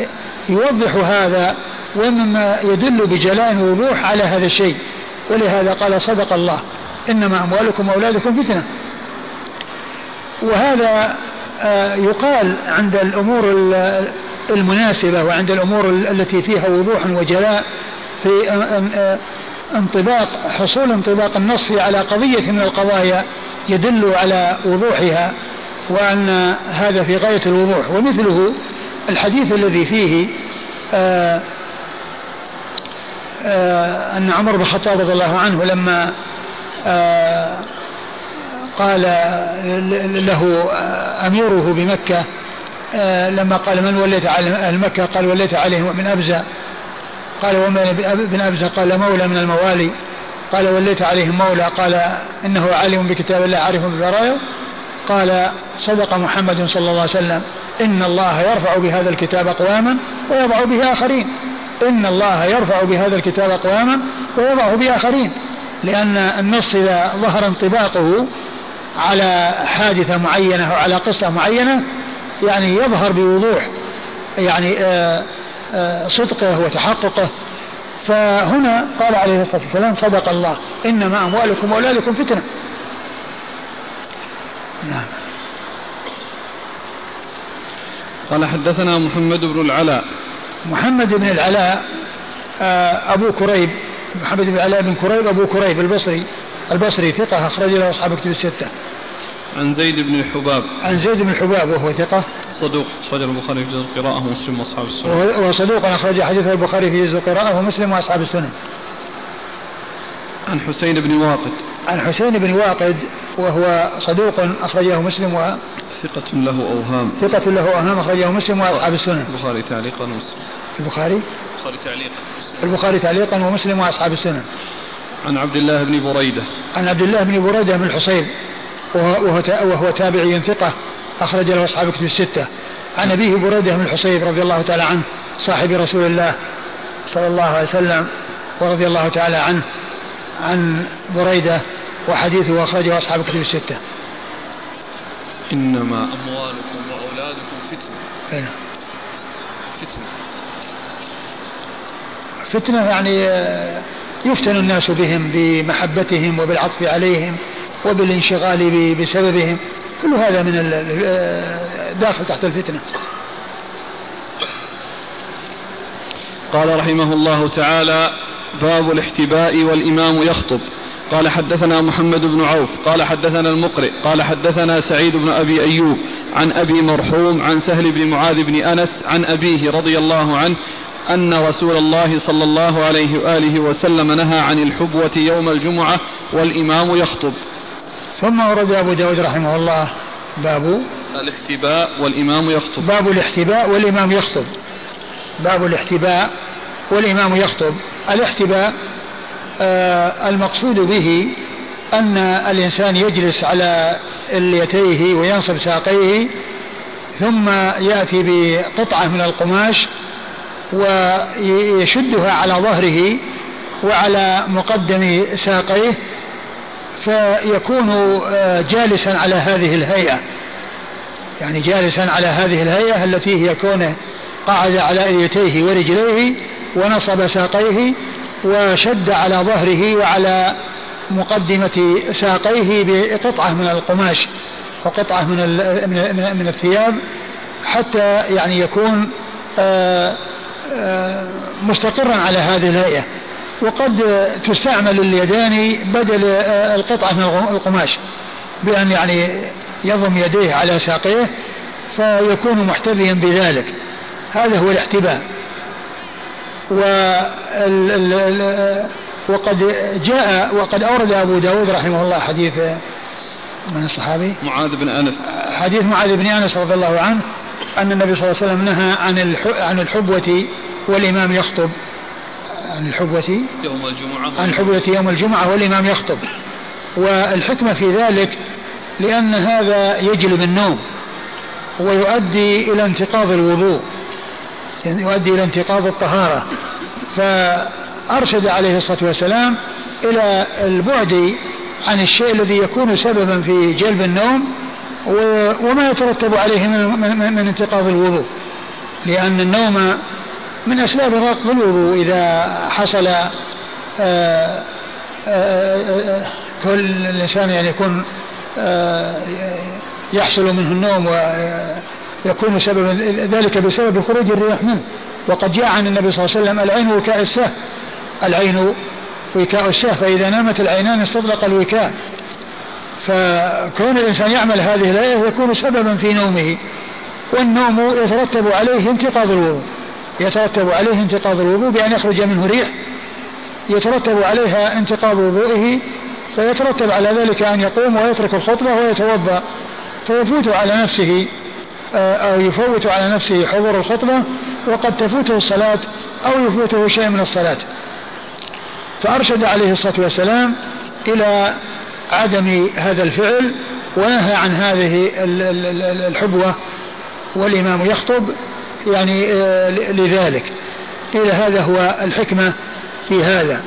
يوضح هذا ومما يدل بجلاء ووضوح على هذا الشيء. ولهذا قال صدق الله. إنما أموالكم وأولادكم فتنة. وهذا آه، يقال عند الأمور المناسبة وعند الأمور التي فيها وضوح وجلاء في آه، انطباق حصول انطباق النص على قضية من القضايا يدل على وضوحها وأن هذا في غاية الوضوح. ومثله الحديث الذي فيه آآ آه، آآ أن عمر بن الخطاب رضي الله عنه لما قال له أميره بمكة آه، لما قال من وليت على أهل مكة قال وليت عليهم من أبزة قال ومن بن أبزة قال مولى من الموالي. قال وليت عليهم مولى قال إنه عالم بكتاب الله عارف ببرايا قال صدق محمد صلى الله عليه وسلم إن الله يرفع بهذا الكتاب أقواما ويضع به آخرين. إن الله يرفع بهذا الكتاب أقواما ويضع به آخرين. لأن النص إذا ظهر انطباقه على حادثة معينة أو على قصة معينة يعني يظهر بوضوح يعني آه، آه، صدقه وتحققه. فهنا قال عليه الصلاة والسلام صدق الله إنما أموالكم وأولادكم فتنة. نعم. قال حدثنا محمد بن العلاء. محمد بن العلاء آه، أبو كريب. محمد بن العلاء بن كريب أبو كريب البصري. البصري ثقة أخرج له أصحاب كتب الستة. عن زيد بن الحباب عن زيد بن الحباب وهو ثقة. صدوق أخرج البخاري في جزء القراءة ومسلم وأصحاب السنن. وهو صدوق أخرج حديث البخاري في جزء القراءة ومسلم وأصحاب السنن. عن حسين بن واقد. عن حسين بن واقد وهو صدوق أخرجه مسلم و ثقة له أوهام. ثقة له أوهام أخرجه مسلم وأصحاب السنن البخاري تعليقا ومسلم. البخاري؟ البخاري تعليقا البخاري تعليقا ومسلم وأصحاب السنن عن عبد الله بن بريدة. عن عبد الله بن بريدة بن الحصيب وهو وهو تابعي ثقة أخرج له أصحاب كتب الستة. عن أبيه بريدة بن الحصيب رضي الله تعالى عنه صاحب رسول الله صلى الله عليه وسلم ورضي الله تعالى عنه. عن بريدة وحديثه أخرجه أصحاب كتب الستة. إنما أموالكم وأولادكم فتنة. أين. فتنة. فتنة يعني يفتن الناس بهم بمحبتهم وبالعطف عليهم وبالانشغال بسببهم. كل هذا من آه، داخل تحت الفتنة. قال رحمه الله تعالى باب الاحتباء والإمام يخطب. قال حدثنا محمد بن عوف قال حدثنا المقرئ قال حدثنا سعيد بن أبي أيوب عن أبي مرحوم عن سهل بن معاذ بن أنس عن أبيه رضي الله عنه أن رسول الله صلى الله عليه وآله وسلم نهى عن الحبوة يوم الجمعة والإمام يخطب. ثم ورد أبو داود رحمه الله باب الاحتباء والإمام يخطب. باب الاحتباء والإمام يخطب. باب الاحتباء والإمام يخطب الاحتباء آه المقصود به أن الإنسان يجلس على اليتيه وينصب ساقيه ثم يأتي بقطعة من القماش ويشدها على ظهره وعلى مقدم ساقيه فيكون آه، جالسا على هذه الهيئة. يعني جالسا على هذه الهيئة التي هي كونه قعد على اليتيه ورجليه ونصب ساقيه وشد على ظهره وعلى مقدمة ساقيه بقطعة من القماش وقطعة من من من الثياب حتى يعني يكون آه، آه، مستقرا على هذه الهيئة. وقد تستعمل اليدان بدل آه، القطعة من القماش بأن يعني يضم يديه على ساقيه فيكون محتذيا بذلك. هذا هو الاحتباء. وقد جاء وقد أورد أبو داود رحمه الله حديث من الصحابي؟ معاذ بن أنس. حديث معاذ بن أنس رضي الله عنه أن النبي صلى الله عليه وسلم نهى عن عن الحبوة والإمام يخطب. عن الحبوة؟ يوم الجمعة. عن الحبوة يوم الجمعة والإمام يخطب. والحكمة في ذلك لأن هذا يجلب النوم ويؤدي إلى انتقاض الوضوء. يؤدي إلى انتقاض الطهارة. فأرشد عليه الصلاة والسلام إلى البعد عن الشيء الذي يكون سببا في جلب النوم وما يترتب عليه من انتقاض الوضوء. لأن النوم من أسباب نقض الوضوء. إذا حصل آآ آه، آآ آه، آه، كل الإنسان يعني يكون يحصل منه النوم ويكون سببا ذلك بسبب خروج الرياح منه. وقد جاء عن النبي صلى الله عليه وسلم العين وكاء السه العين وكاء السه فإذا نامت العينان استطلق الوكاء. فكون الإنسان يعمل هذه الآية يكون سببا في نومه. والنوم يترتب عليه انتقاض الوضوء. يترتب عليه انتقاض الوضوء بأن يخرج منه ريح. يترتب عليها انتقاض وضوئه فيترتب على ذلك أن يقوم ويترك الخطبة ويتوضأ. فيفوت على نفسه. أو يفوت على نفسه حضور الخطبة وقد تفوته الصلاة أو يفوته شيء من الصلاة. فأرشد عليه الصلاة والسلام إلى عدم هذا الفعل ونهى عن هذه الحبوة والإمام يخطب يعني آه، لذلك. قيل هذا هو الحكمة في هذا.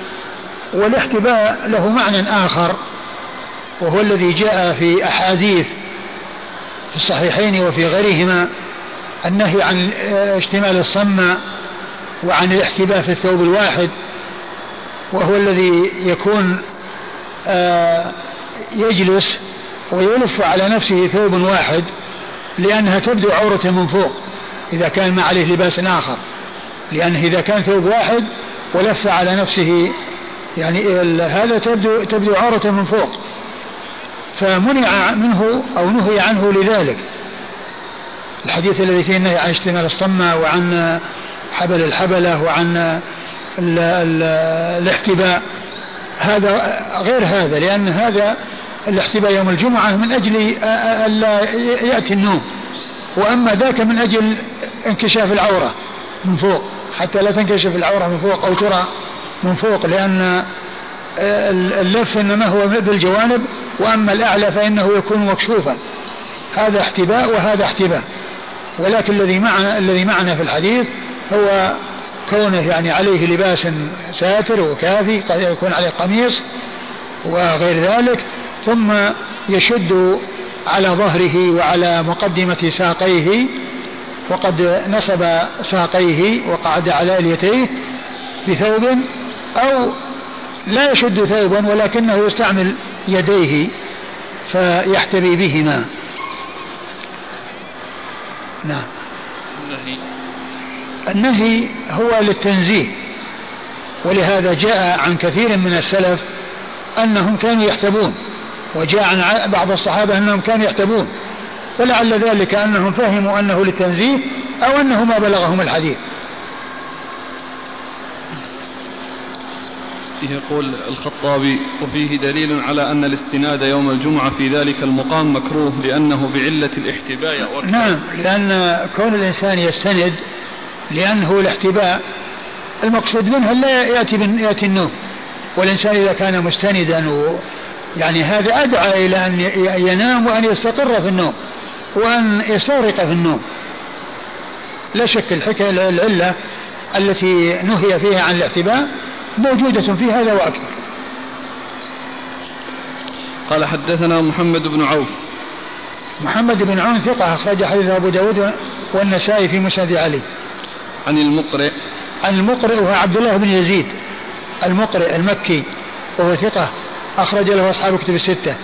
والاحتباء له معنى آخر وهو الذي جاء في أحاديث في الصحيحين وفي غيرهما النهي عن آه، اشتمال الصمة وعن الاحتباء في الثوب الواحد وهو الذي يكون آه، يجلس ويلف على نفسه ثوب واحد لأنها تبدو عورته من فوق إذا كان ما عليه لباس آخر. لأنه إذا كان ثوب واحد ولف على نفسه يعني هذا تبدو تبدو عورته من فوق. فمنع منه أو نهي عنه لذلك. الحديث الذي فيه النهي عن اشتمال الصمة وعن حبل الحبلة وعن ال ال الاحتباء هذا غير هذا لأن هذا الاحتباء يوم الجمعة من أجل ألا يأتي النوم وأما ذاك من أجل انكشاف العورة من فوق حتى لا تنكشف العورة من فوق أو ترى من فوق لأن اللف إنما هو بالجوانب وأما الأعلى فإنه يكون مكشوفا. هذا احتباء وهذا احتباء. ولكن الذي معنا الذي معنا في الحديث هو كونه يعني عليه لباس ساتر وكافي قد يكون عليه قميص وغير ذلك ثم يشد على ظهره وعلى مقدمة ساقيه وقد نصب ساقيه وقعد على اليتيه بثوب أو لا يشد ثوبا ولكنه يستعمل يديه فيحتبي بهما. نعم. النهي. النهي هو للتنزيه ولهذا جاء عن كثير من السلف أنهم كانوا يحتبون وجاء عن بعض الصحابة أنهم كانوا يحتبون ولعل ذلك أنهم فهموا أنه للتنزيه أو أنه ما بلغهم الحديث. يقول الخطابي وفيه دليل على أن الاستناد يوم الجمعة في ذلك المقام مكروه لأنه بعلة الاحتباء نعم لأن كون الإنسان يستند لأنه الاحتباء المقصود منه لا يأتي, يأتي النوم. والإنسان إذا كان مستندا يعني هذا أدعى إلى أن ينام وأن يستقر في النوم وأن يستغرق في النوم. لا شك الحكاية العلة التي نهي فيها عن الاحتباء موجودة في هذا وأكثر. قال حدثنا محمد بن عوف. محمد بن عون ثقة أخرج حديث أبو داود والنسائي في مسند علي. عن المقرئ. عن المقرئ وهو عبد الله بن يزيد. المقرئ المكي وهو ثقة أخرج له أصحاب كتب الستة.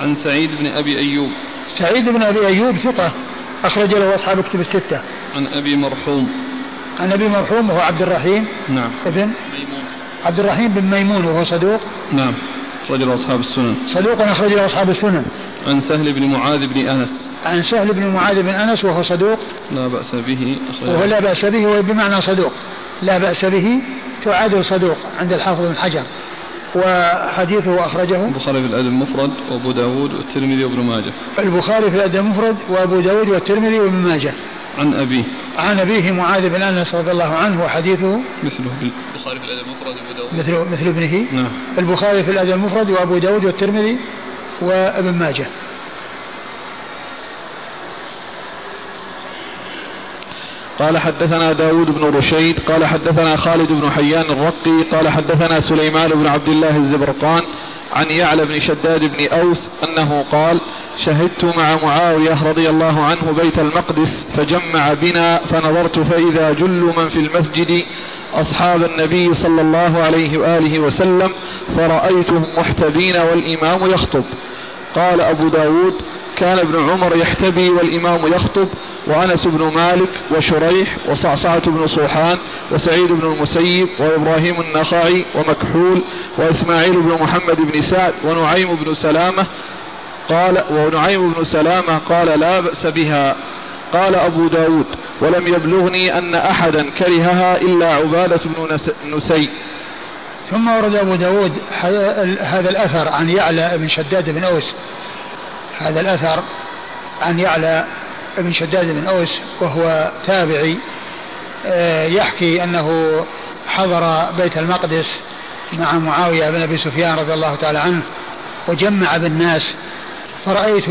عن سعيد بن أبي أيوب. سعيد بن أبي أيوب ثقة أخرج له أصحاب كتب الستة. عن أبي مرحوم. عن أبي مرحوم وهو عبد الرحيم نعم. ابن ميمون. عبد الرحيم بن ميمون وهو صدوق. نعم أخرج له أصحاب السنن. صدوق أخرج له أصحاب السنن. عن سهل بن معاذ بن أنس. عن سهل بن معاذ بن أنس وهو صدوق. لا بأس به وهو لا بأس به وهو بمعنى صدوق. لا بأس به تعادل صدوق عند الحافظ بن حجر. وحديثه أخرجه البخاري في الأدب المفرد وأبو داود والترمذي وابن ماجه. البخاري في الأدب المفرد وأبو داود والترمذي وابن ماجه. عن أبيه عن أبيه معاذ بن أنس رضي الله عنه وحديثه مثله البخاري في الأدب المفرد وأبو داود. مثل مثل ابنه. نعم. البخاري في الأدب المفرد وأبو داود والترمذي وابن ماجه. قال حدثنا داود بن رشيد قال حدثنا خالد بن حيان الرقي قال حدثنا سليمان بن عبد الله الزبرقان عن يعلى بن شداد بن أوس أنه قال شهدت مع معاوية رضي الله عنه بيت المقدس فجمع بنا فنظرت فإذا جل من في المسجد أصحاب النبي صلى الله عليه وآله وسلم فرأيتهم محتبين والإمام يخطب. قال أبو داود كان ابن عمر يحتبي والإمام يخطب وأنس بن مالك وشريح وصعصعة بن صوحان وسعيد بن المسيب وإبراهيم النخعي ومكحول وإسماعيل بن محمد بن سعد ونعيم بن سلامة قال ونعيم بن سلامة قال لا بأس بها. قال أبو داود ولم يبلغني أن أحدا كرهها إلا عبادة بن نسي. ثم ورد أبو داود هذا الأثر عن يعلى بن شداد بن أوس. هذا الأثر عن يعلى بن شداد بن أوس وهو تابعي. آه، يحكي أنه حضر بيت المقدس مع معاوية بن أبي سفيان رضي الله تعالى عنه وجمع بالناس. فرأيت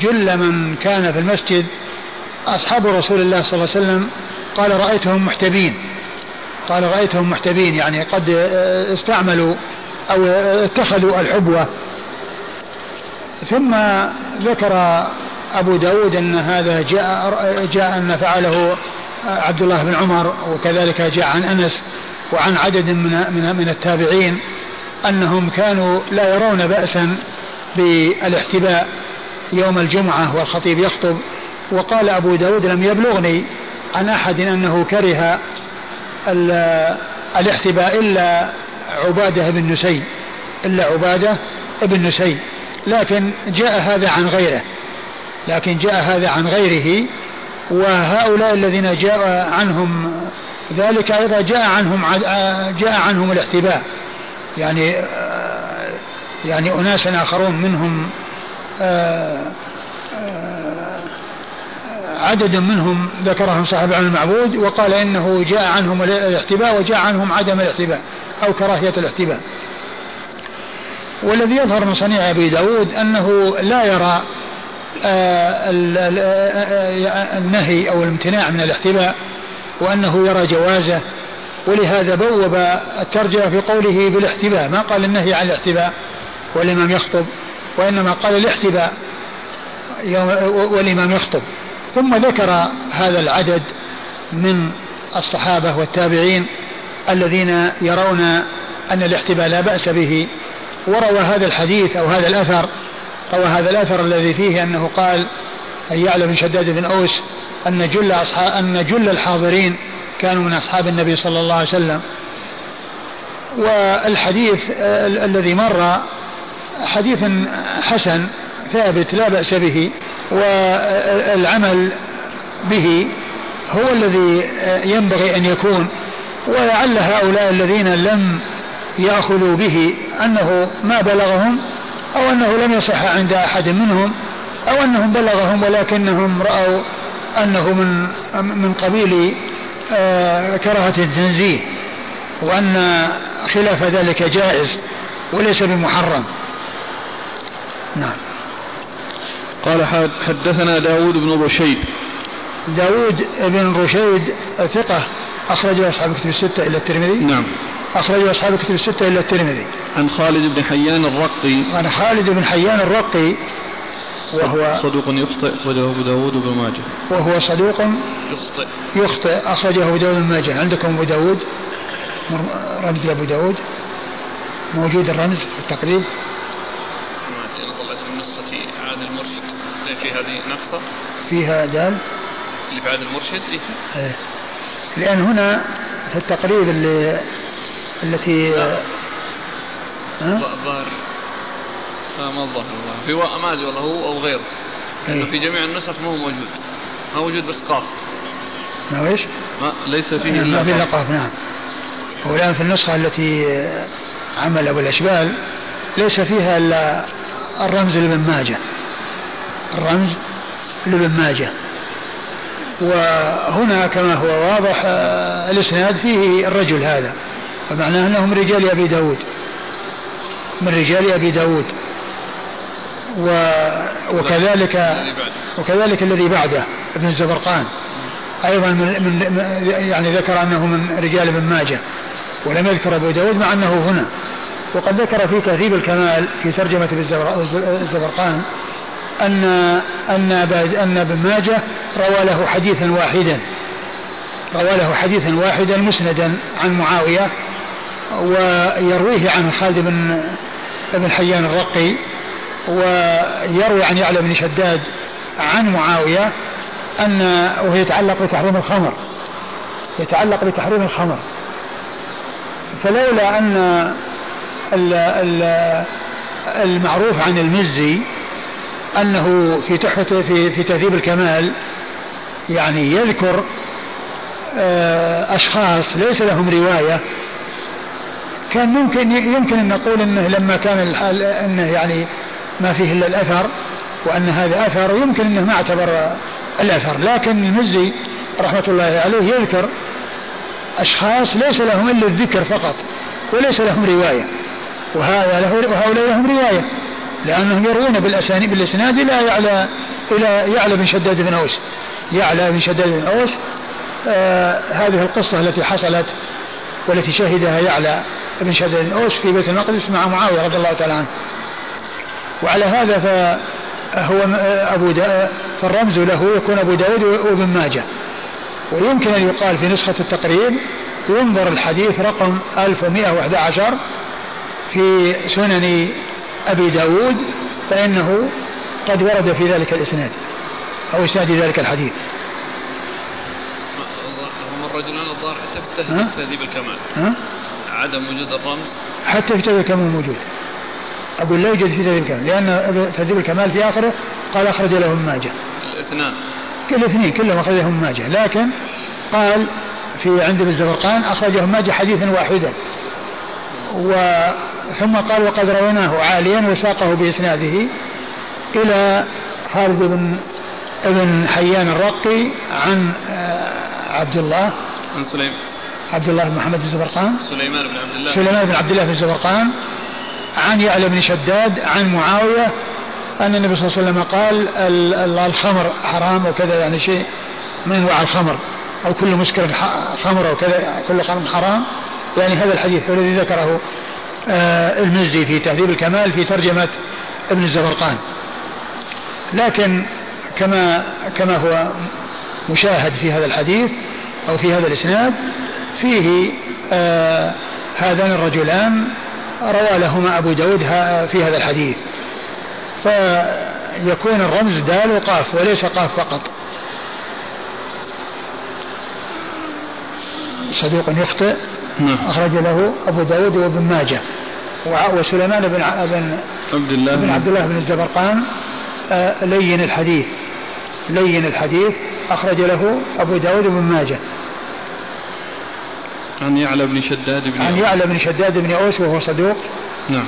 جل من كان في المسجد. أصحاب رسول الله صلى الله عليه وسلم قال رأيتهم محتبين. قال رأيتهم محتبين يعني قد آه، استعملوا أو اتخذوا الحبوة ثم ذكر أبو داود أن هذا جاء, جاء أن فعله عبد الله بن عمر وكذلك جاء عن أنس وعن عدد من, من, من التابعين أنهم كانوا لا يرون بأسا بالاحتباء يوم الجمعة والخطيب يخطب. وقال أبو داود لم يبلغني عن أحد أنه كره الاحتباء إلا عبادة بن نسي إلا عبادة بن نسي لكن جاء هذا عن غيره لكن جاء هذا عن غيره وهؤلاء الذين جاء عنهم ذلك أيضا جاء عنهم جاء عنهم الاحتباء. يعني يعني أناس آخرون منهم عدد منهم ذكرهم صاحب عن المعبود وقال إنه جاء عنهم الاحتباء وجاء عنهم عدم الاحتباء أو كراهية الاحتباء. والذي يظهر من صنيع أبي داود أنه لا يرى آه، آه، النهي أو الامتناع من الاحتباء وأنه يرى جوازه ولهذا بوب الترجمة في قوله بالاحتباء. ما قال النهي عن الاحتباء والإمام يخطب وإنما قال الاحتباء والإمام يخطب. ثم ذكر هذا العدد من الصحابة والتابعين الذين يرون أن الاحتباء لا بأس به وروى هذا الحديث أو هذا الأثر روى هذا الأثر الذي فيه أنه قال أن يعلم بن شداد بن أوس أن جل أصحاب أن جل الحاضرين كانوا من أصحاب النبي صلى الله عليه وسلم. والحديث الذي مر حديث حسن ثابت لا بأس به والعمل به هو الذي ينبغي أن يكون ولعل هؤلاء الذين لم يأخذوا به أنه ما بلغهم أو أنه لم يصح عند أحد منهم أو أنهم بلغهم ولكنهم رأوا أنه من من قبيل آه، كراهة التنزيه وأن خلاف ذلك جائز وليس بمحرم. نعم. قال حدثنا داود بن رشيد داود بن رشيد ثقة أخرجه أصحاب الكتب الستة إلى الترمذي نعم أخرجه أصحاب الكتب الستة إلا الترمذي. عن خالد بن حيان الرقي. عن خالد بن حيان الرقي وهو صدوق يخطئ أخرجه أبو داود وابن ماجه. وهو صدوق يخطئ يخطئ أخرجه أبو داود وابن ماجه. عندكم أبو داود رمز لأبو داود موجود الرمز في التقريب. أنا طلعت من نسختي عاد المرشد في هذه نسخة فيها دال؟ اللي بعد المرشد إيه. لأن هنا في التقريب اللي التي الظاهر لا ما الظاهر في ما أدري والله هو أو غيره. لأنه إيه. في جميع النسخ ما هو موجود. ما موجود بس قاف. ما إيش؟ ما ليس فيه إلا ما فيه قاف. نعم. هو الآن في النسخة التي عمل أبو الأشبال ليس فيها إلا الرمز لابن ماجه. الرمز لابن ماجه وهنا كما هو واضح آه، الإسناد فيه الرجل هذا. فمعناه أنه من رجال أبي داود. من رجال أبي داود. و وكذلك وكذلك الذي بعده ابن الزبرقان. أيضا من, من يعني ذكر أنه من رجال ابن ماجه. ولم يذكر أبو داود مع أنه هنا. وقد ذكر في تهذيب الكمال في ترجمة الزبرقان. أن أن أن ابن ماجه روى له حديثا واحدا روى له حديثا واحدا مسندا عن معاوية ويرويه عن خالد بن بن حيان الرقي ويروي عن يعلى بن شداد عن معاوية أن وهو يتعلق بتحريم الخمر يتعلق بتحريم الخمر. فلولا أن المعروف عن المزي أنه في تحفة في, في تهذيب الكمال يعني يذكر آه، أشخاص ليس لهم رواية. كان ممكن يمكن أن نقول إنه لما كان الحال إنه يعني ما فيه إلا الأثر وأن هذا أثر يمكن إنه ما اعتبر الأثر. لكن المزي رحمة الله عليه يذكر أشخاص ليس لهم إلا الذكر فقط وليس لهم رواية. وهذا له وهؤلاء لهم رواية. لأنهم يروون بالاسانيد بالإسناد إلى يعلى إلى يعلى بن شداد بن أوس. يعلى بن شداد بن أوس آه هذه القصة التي حصلت والتي شهدها يعلى بن شداد أوس في بيت المقدس مع معاوية رضي الله تعالى عنه. وعلى هذا فهو أبو دا فالرمز له يكون أبو داود وابن ماجه. ويمكن أن يقال في نسخة التقريب ينظر الحديث رقم 1111 في سنن أبي داود فإنه قد ورد في ذلك الإسناد أو إسناد ذلك الحديث. هم الرجلان الظاهر حتى في تهذيب الكمال. ها؟ عدم وجود الرمز. حتى في الكمال موجود. أقول لا يوجد في تهذيب الكمال لأن تهذيب الكمال في آخره قال أخرج له ابن ماجه. الاثنان. كل الاثنين كلهم أخرجهم ابن ماجه. لكن قال في عند ابن الزبرقان أخرجه ابن ماجه حديثا واحدا. ثم قال وقد رويناه عاليا وساقه بإسناده إلى خالد بن ابن حيان الرقي عن آه، عبد الله. عن سليمان عبد الله بن محمد بن زبرقان. سليمان بن عبد الله. سليمان بن عبد الله بن زبرقان عن يعلى بن شداد عن معاوية أن النبي صلى الله عليه وسلم قال الخمر حرام وكذا يعني شيء من أنواع الخمر أو كل مسكر خمر أو كذا كل خمر حرام. يعني هذا الحديث الذي ذكره آه، المزي في تهذيب الكمال في ترجمة ابن الزبرقان. لكن كما كما هو مشاهد في هذا الحديث أو في هذا الإسناد فيه آه هذان الرجلان روى لهما أبو داود في هذا الحديث. فيكون الرمز دال وقاف وليس قاف فقط. صدوق يخطئ. نعم. أخرج له أبو داود وابن ماجه. وسليمان بن بن عبد الله بن عبد الله بن الزبرقان. آه، لين الحديث. لين الحديث. أخرج له أبو داود بن ماجه. عن يعلى بن شداد بن عن يعلى بن شداد بن أوس وهو صدوق. نعم.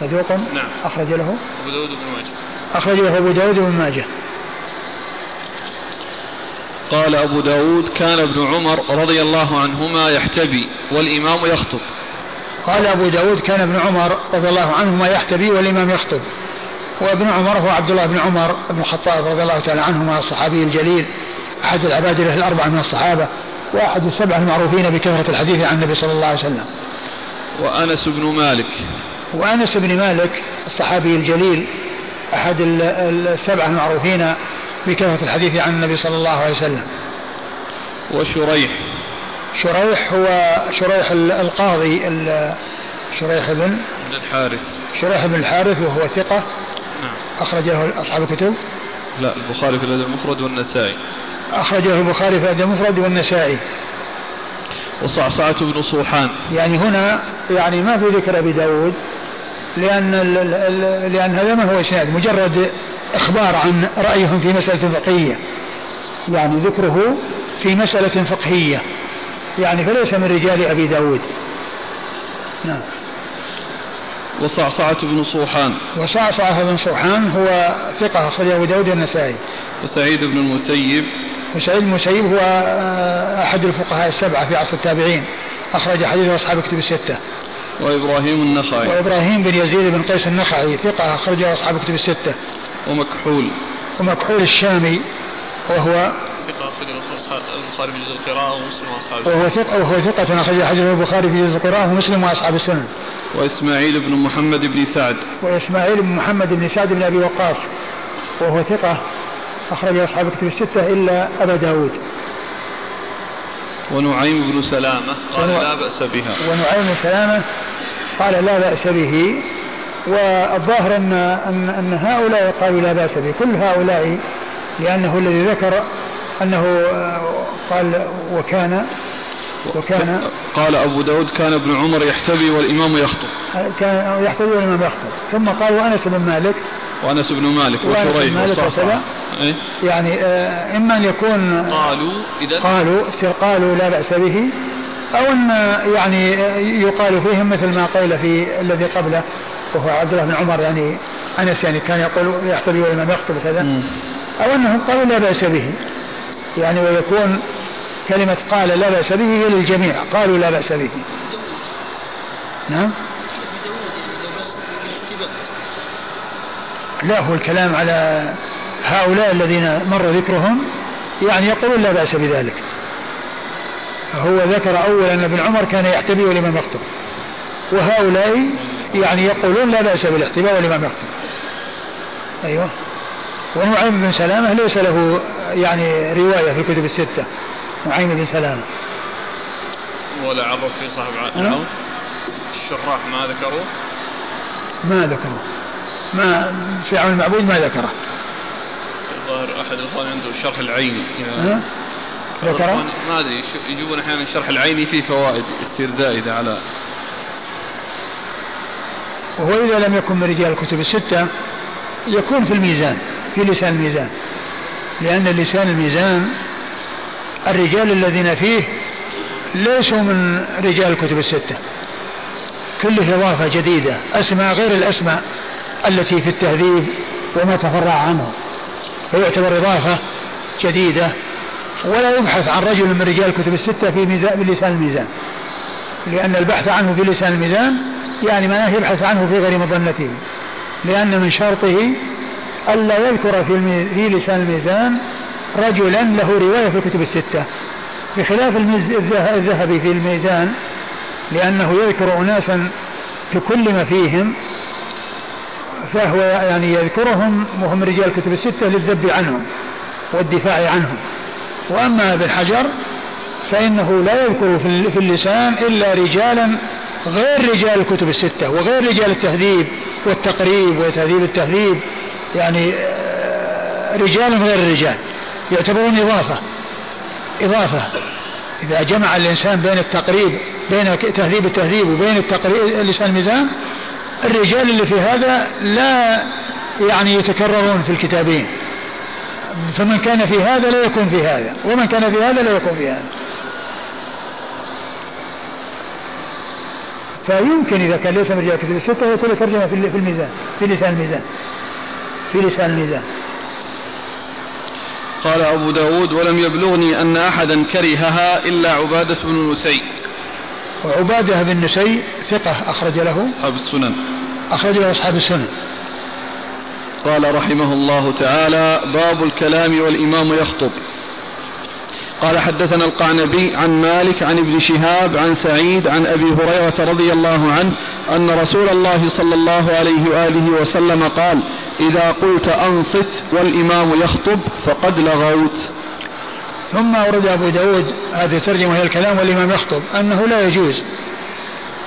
صدوق. نعم. أخرج له. أبو داود بن ماجه. أخرج له أبو داود بن ماجه. قال أبو داود كان ابن عمر رضي الله عنهما يحتبي والإمام يخطب. قال أبو داود كان ابن عمر رضي الله عنهما يحتبي والإمام يخطب. وابن عمر هو عبد الله بن عمر بن الخطاب رضي الله تعالى عنهما الصحابي الجليل أحد العبادلة الأربعة من الصحابة وأحد السبعة المعروفين بكثرة الحديث عن النبي صلى الله عليه وسلم. وأنس بن مالك. وأنس بن مالك الصحابي الجليل أحد السبعة المعروفين بكثرة الحديث عن النبي صلى الله عليه وسلم؟ وشريح. شريح هو شريح القاضي شريح بن الحارث. شريح بن الحارث وهو ثقة. نعم. أخرج له أصحاب الكتب. لا البخاري في الأدب المفرد والنسائي. أخرج له البخاري في الأدب المفرد والنسائي. وصعصعة بن صوحان. يعني هنا يعني ما في ذكر أبي داود. لأن لأن هذا ما هو إسناد مجرد إخبار عن رأيهم في مسألة فقهية. يعني ذكره في مسألة فقهية. يعني فليس من رجال أبي داود. نعم. وصعصعة بن صوحان. وصعصعة بن صوحان هو ثقة أخرج أبو داود النسائي وسعيد بن المسيب. وسعيد بن المسيب هو آه، أحد الفقهاء السبعة في عصر التابعين. أخرج حديث أصحاب كتب الستة. وإبراهيم النخعي. وإبراهيم بن يزيد بن قيس النخعي ثقة أخرجه أصحاب كتب الستة. ومكحول. ومكحول الشامي وهو ثقة أخرج البخاري في جزء القراءة ومسلم وأصحاب وهو ثقة وهو ثقة أخرج حديث البخاري في جزء القراءة ومسلم وأصحاب السنن وإسماعيل بن محمد بن سعد. وإسماعيل بن محمد بن سعد بن أبي وقاص وهو ثقة أخرج أصحاب الكتب الستة إلا أبا داود. ونعيم بن سلامة قال لا بأس بها. ونعيم بن سلامة قال لا بأس به والظاهر أن, أن, أن هؤلاء قالوا لا بأس به. كل هؤلاء لأنه الذي ذكر أنه قال وكان وكان قال أبو داود كان ابن عمر يحتبي والإمام يخطب. كان يحتبي والإمام يخطب. ثم قال وأنس بن مالك. وأنس بن مالك وشريح وصعصع إيه؟ يعني آه إما أن يكون قالوا إذا قالوا قالوا لا بأس به. أو أن يعني يقال فيهم مثل ما قيل في الذي قبله وهو عبد الله بن عمر يعني أنس يعني كان يقول يحتبي والإمام يخطب كذا أو أنهم قالوا لا بأس به. يعني ويكون كلمة قال لا بأس به هي للجميع. قالوا لا بأس به. نعم؟ لا هو الكلام على هؤلاء الذين مر ذكرهم يعني يقولون لا بأس بذلك. هو ذكر أولا أن ابن عمر كان يحتبي والإمام يخطب. وهؤلاء يعني يقولون لا بأس بالاحتباء والإمام يخطب. أيوه. ونعيم بن سلامة ليس له يعني رواية في الكتب الستة. نعيم بن سلامة. ولا عرف في صاحب العون؟ الشراح ما ذكروه؟ ما ذكروه ما في عون المعبود ما ذكره. الظاهر أحد الإخوان عنده الشرح العيني. ذكره؟ ما أدري يجيبون أحيانا الشرح العيني فيه فوائد استرداء اذا على وهو إذا لم يكن من رجال الكتب الستة يكون في الميزان في لسان الميزان. لأن لسان الميزان الرجال الذين فيه ليسوا من رجال الكتب الستة. كله إضافة جديدة أسماء غير الأسماء التي في التهذيب وما تفرع عنه. فيعتبر إضافة جديدة ولا يبحث عن رجل من رجال الكتب الستة في ميزان بلسان الميزان. لأن البحث عنه في لسان الميزان يعني معناه يبحث عنه في غير مظنته. لأن من شرطه ألا يذكر في, في لسان الميزان رجلا له رواية في الكتب الستة. بخلاف الذهبي في الميزان لأنه يذكر أناسا تكلم فيهم فهو يعني يذكرهم وهم رجال الكتب الستة للذب عنهم والدفاع عنهم. وأما ابن حجر فإنه لا يذكر في اللسان إلا رجالا غير رجال الكتب الستة وغير رجال التهذيب والتقريب وتهذيب التهذيب يعني آه، رجال غير الرجال يعتبرون إضافة. إضافة. إذا جمع الإنسان بين التقريب بين تهذيب التهذيب وبين التقريب لسان الميزان الرجال اللي في هذا لا يعني يتكررون في الكتابين. فمن كان في هذا لا يكون في هذا ومن كان في هذا لا يكون في هذا. فيمكن إذا كان ليس من رجال الكتب الستة يكون ترجمة في الميزان في لسان الميزان في لسان الميزان. قال أبو داود ولم يبلغني أن أحدا كرهها إلا عبادة بن نسي. وعبادة بن نسي ثقة أخرج له؟ أصحاب السنن. أخرج له أصحاب السنن. قال رحمه الله تعالى باب الكلام والإمام يخطب. قال حدثنا القعنبي عن مالك عن ابن شهاب عن سعيد عن أبي هريرة رضي الله عنه أن رسول الله صلى الله عليه وآله وسلم قال: إذا قلت أنصت والإمام يخطب فقد لغوت. ثم اورد أبو داود هذه ترجمه هي الكلام والإمام يخطب أنه لا يجوز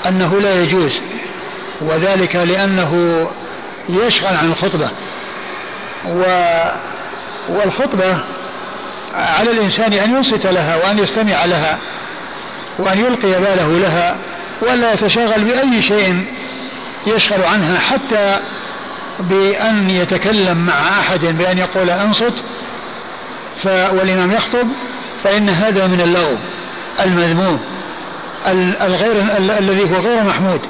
أنه لا يجوز وذلك لأنه يشغل عن الخطبة و والخطبة على الإنسان أن ينصت لها وأن يستمع لها وأن يلقي باله لها ولا يتشاغل بأي شيء يشغل عنها حتى بأن يتكلم مع أحد بأن يقول أنصت والإمام يخطب فإن هذا من اللغو المذموم الغير الذي هو غير محمود.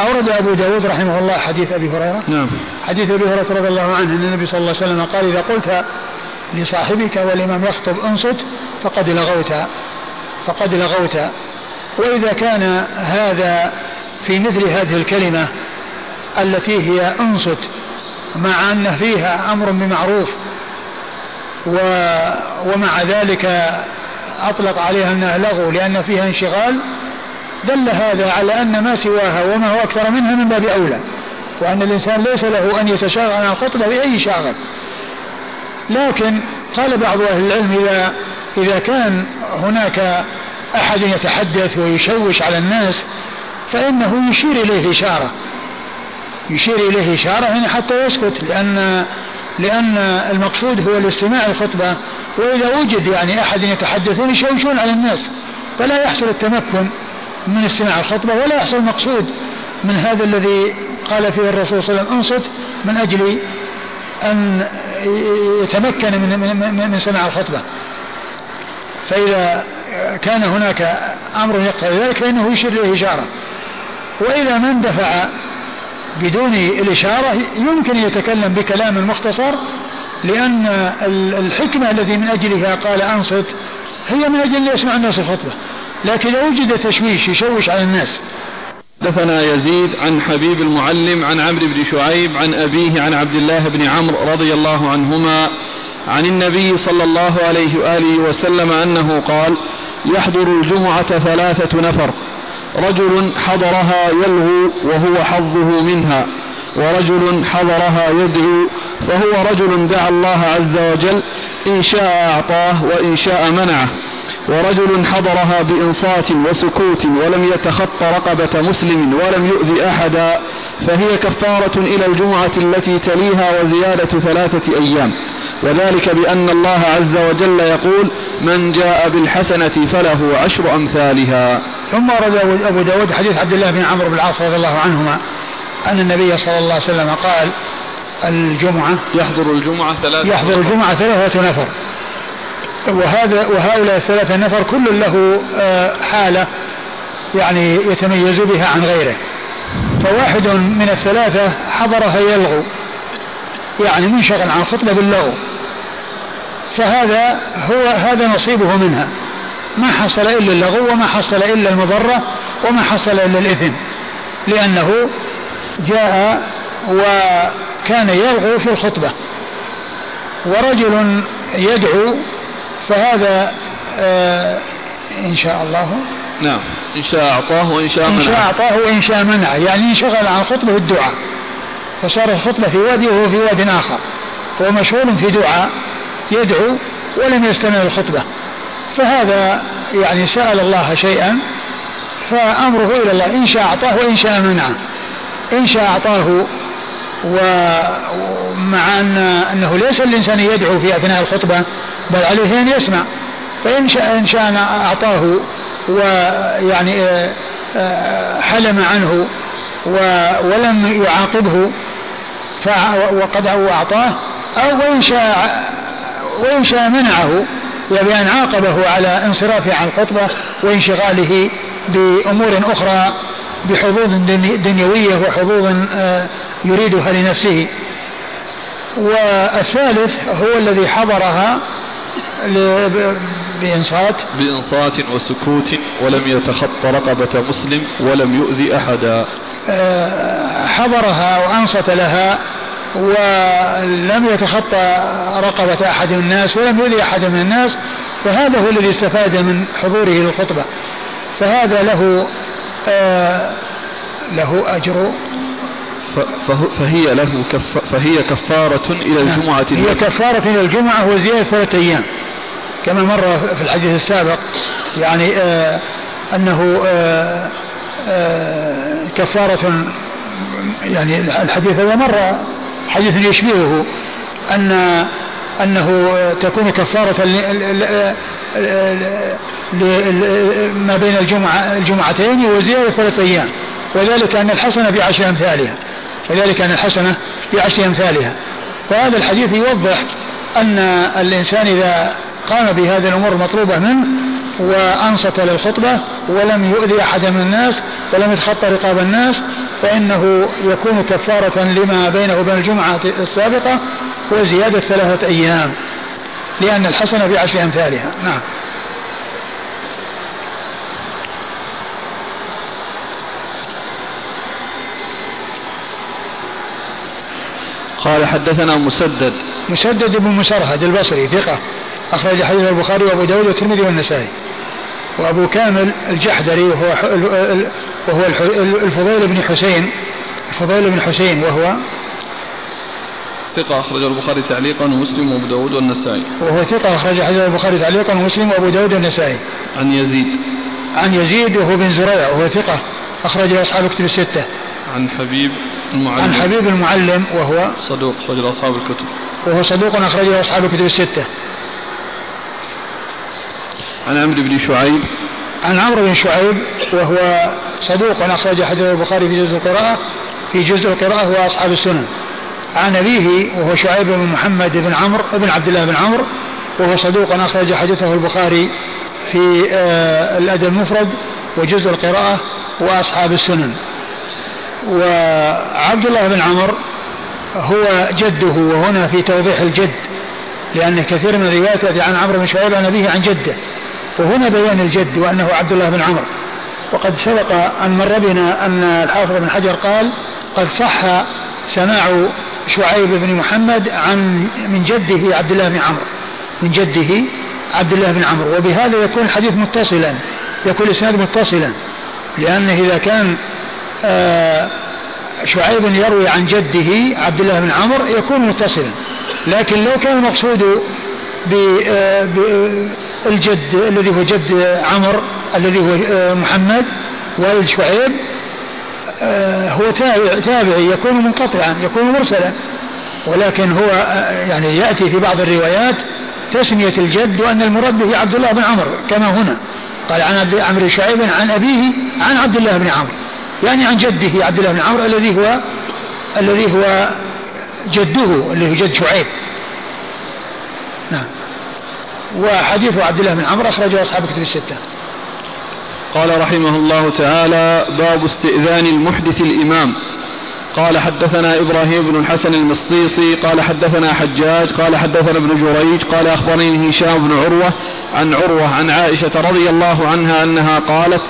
أورد أبو داود رحمه الله حديث أبي هريرة. نعم. حديث أبي هريرة رضي الله عنه أن النبي صلى الله عليه وسلم قال إذا قلت لصاحبك والإمام يخطب انصت فقد لغوت فقد لغوت. وإذا كان هذا في مثل هذه الكلمة التي هي انصت مع أن فيها أمر بمعروف و ومع ذلك أطلق عليها أنها لغو لأن فيها انشغال دل هذا على أن ما سواها وما هو أكثر منها من باب أولى. وأن الإنسان ليس له أن يتشاغل عن الخطبة بأي شاغل. لكن قال بعض أهل العلم إذا إذا كان هناك أحد يتحدث ويشوش على الناس فإنه يشير إليه إشارة. يشير إليه إشارة يعني حتى يسكت لأن لأن المقصود هو الاستماع الخطبة وإذا وجد يعني أحد يتحدثون يشوشون على الناس فلا يحصل التمكن من استماع الخطبة ولا يحصل المقصود من هذا الذي قال فيه الرسول صلى الله عليه وسلم أنصت من أجل أن يتمكن من, من, من سماع الخطبة. فإذا كان هناك أمر يقتضي ذلك فإنه يشير إليه إشارة. وإذا من دفع بدون الإشارة يمكن يتكلم بكلام مختصر لأن الحكمة التي من أجلها قال أنصت هي من أجل يسمع الناس الخطبة. لكن لو وجد تشويش يشوش على الناس حدثنا يزيد عن حبيب المعلم عن عمرو بن شعيب عن أبيه عن عبد الله بن عمرو رضي الله عنهما عن النبي صلى الله عليه وآله وسلم أنه قال يحضر الجمعة ثلاثة نفر رجل حضرها يلغو وهو حظه منها ورجل حضرها يدعو فهو رجل دعا الله عز وجل إن شاء أعطاه وإن شاء منعه. ورجل حضرها بإنصات وسكوت ولم يتخط رقبة مسلم ولم يؤذي أحدا فهي كفارة إلى الجمعة التي تليها وزيادة ثلاثة أيام. وذلك بأن الله عز وجل يقول من جاء بالحسنة فله عشر أمثالها ثم ورد أبو داود حديث عبد الله بن عمرو بن العاص رضي الله عنهما أن النبي صلى الله عليه وسلم قال الجمعة يحضر الجمعة ثلاثة يحضر الجمعة ثلاثة نفر وهذا وهؤلاء الثلاثة نفر كل له آه، حالة يعني يتميز بها عن غيره. فواحد من الثلاثة حضرها يلغو يعني منشغل عن خطبة باللغو. فهذا هو هذا نصيبه منها. ما حصل إلا اللغو وما حصل إلا المضرة وما حصل إلا الإثم لأنه جاء وكان يلغو في الخطبة. ورجل يدعو فهذا آه إن شاء الله. نعم إن شاء أعطاه وإن شاء منعه إن شاء أعطاه وإن شاء منعه يعني انشغل عن خطبة الدعاء. فصار الخطبة في وادي وهو في واد آخر. هو مشغول في دعاء يدعو ولم يستمع الخطبة فهذا يعني سأل الله شيئا فأمره إلى الله. إن شاء أعطاه وإن شاء منعه إن شاء أعطاه ومع أن أنه ليس الإنسان يدعو في أثناء الخطبة بل عليه أن يسمع. فإن إن شاء أعطاه ويعني آه، آه، حلم عنه ولم يعاقبه وقد أعطاه أو وإن شاء وإن شاء منعه بأن عاقبه على انصرافه عن الخطبة وانشغاله بأمور أخرى. بحظوظ دنيوية وحظوظ آه، يريدها لنفسه. والثالث هو الذي حضرها بإنصات. بإنصات وسكوت ولم يتخط رقبة مسلم ولم يؤذي أحدا. آه، حضرها وأنصت لها ولم يتخطى رقبة أحد من الناس ولم يؤذي أحد من الناس فهذا هو الذي استفاد من حضوره للخطبة. فهذا له له أجر. فهي له كف فهي كفارة إلى نعم. الجمعة. هي كفارة إلى الجمعة وزيادة ثلاثة أيام. كما مر في الحديث السابق يعني آه أنه آه آه كفارة يعني الحديث هذا مر حديث يشبهه أن أنه تكون كفارة ما بين الجمعة الجمعتين وزيادة ثلاثة أيام وذلك أن الحسنة بعشر أمثالها. وذلك أن الحسنة بعشر أمثالها. وهذا الحديث يوضح أن الإنسان إذا قام بهذه الأمور المطلوبة منه وأنصت للخطبة ولم يؤذي أحدا من الناس ولم يتخطى رقاب الناس فإنه يكون كفارة لما بينه وبين الجمعة السابقة وزيادة ثلاثة أيام لأن الحسنة بعشر أمثالها. نعم. قال حدثنا مسدد. مسدد بن مسرهد البصري ثقة. أخرج حديث البخاري وأبو داود والترمذي والنسائي. وأبو كامل الجحدري وهو وهو الفضيل بن حسين الفضيل بن حسين وهو ثقة أخرجه البخاري تعليقا ومسلم وأبو داود والنسائي. وهو ثقة أخرج حديث البخاري تعليقا ومسلم وأبو داود والنسائي. عن يزيد. عن يزيد وهو بن زريع وهو ثقة أخرج أصحاب كتب الستة. عن حبيب المعلم. عن حبيب المعلم وهو صدوق أخرج أصحاب الكتب. وهو صدوق أخرجه أصحاب الكتب الستة. عن عمرو بن شعيب. عن عمرو بن شعيب وهو صدوق أخرج حديث البخاري في جزء القراءة في جزء القراءة وأصحاب السنن. عن أبيه وهو شعيب بن محمد بن عمرو بن عبد الله بن عمرو وهو صدوق أخرج حديثه البخاري في آه، الأدب المفرد وجزء القراءة وأصحاب السنن. وعبد الله بن عمرو هو جده وهنا في توضيح الجد لأن كثير من الروايات عن عمرو بن شعيب عن أبيه عن جده. وهنا بيان الجد وأنه عبد الله بن عمرو وقد سبق أن مر بنا أن الحافظ بن حجر قال قد صح سماع شعيب بن محمد عن من جده عبد الله بن عمرو. من جده عبد الله بن عمرو. وبهذا يكون الحديث متصلا يكون الإسناد متصلا. لأنه إذا كان آه شعيب يروي عن جده عبد الله بن عمرو يكون متصلا. لكن لو كان المقصود بالجد آه، الذي هو جد عمرو الذي هو آه، محمد والد شعيب آه، هو تابع تابعي يكون منقطعا يكون مرسلا. ولكن هو يعني يأتي في بعض الروايات تسمية الجد وأن المراد به عبد الله بن عمرو كما هنا. قال عن عمرو شعيب عن أبيه عن عبد الله بن عمرو. يعني عن جده عبد الله بن عمرو الذي هو الذي هو جده اللي هو جد شعيب. نعم. وحديث عبد الله بن عمرو أخرجه أصحاب كتب الستة. قال رحمه الله تعالى باب استئذان المحدث الإمام. قال حدثنا إبراهيم بن الحسن المصيصي قال حدثنا حجاج قال حدثنا ابن جريج قال أخبرني هشام بن عروة عن عروة عن عائشة رضي الله عنها أنها قالت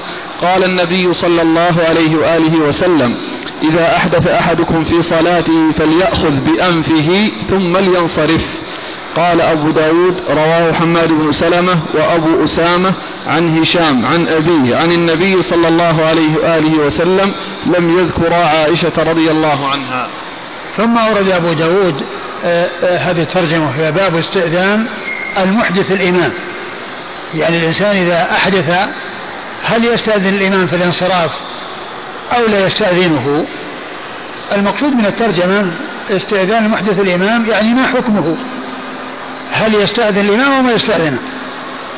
قال النبي صلى الله عليه وآله وسلم إذا أحدث أحدكم في صلاته فليأخذ بأنفه ثم لينصرف. قال أبو داود رواه حماد بن سلمة وأبو أسامة عن هشام عن أبيه عن النبي صلى الله عليه وآله وسلم لم يذكر عائشة رضي الله عنها. ثم أورد أبو داود آه، آه، هذه الترجمة في باب استئذان المحدث الإمام. يعني الإنسان إذا أحدث هل يستأذن الإمام في الانصراف أو لا يستأذنه؟ المقصود من الترجمة استئذان المحدث الإمام يعني ما حكمه. هل يستأذن الإمام أو ما يستأذنه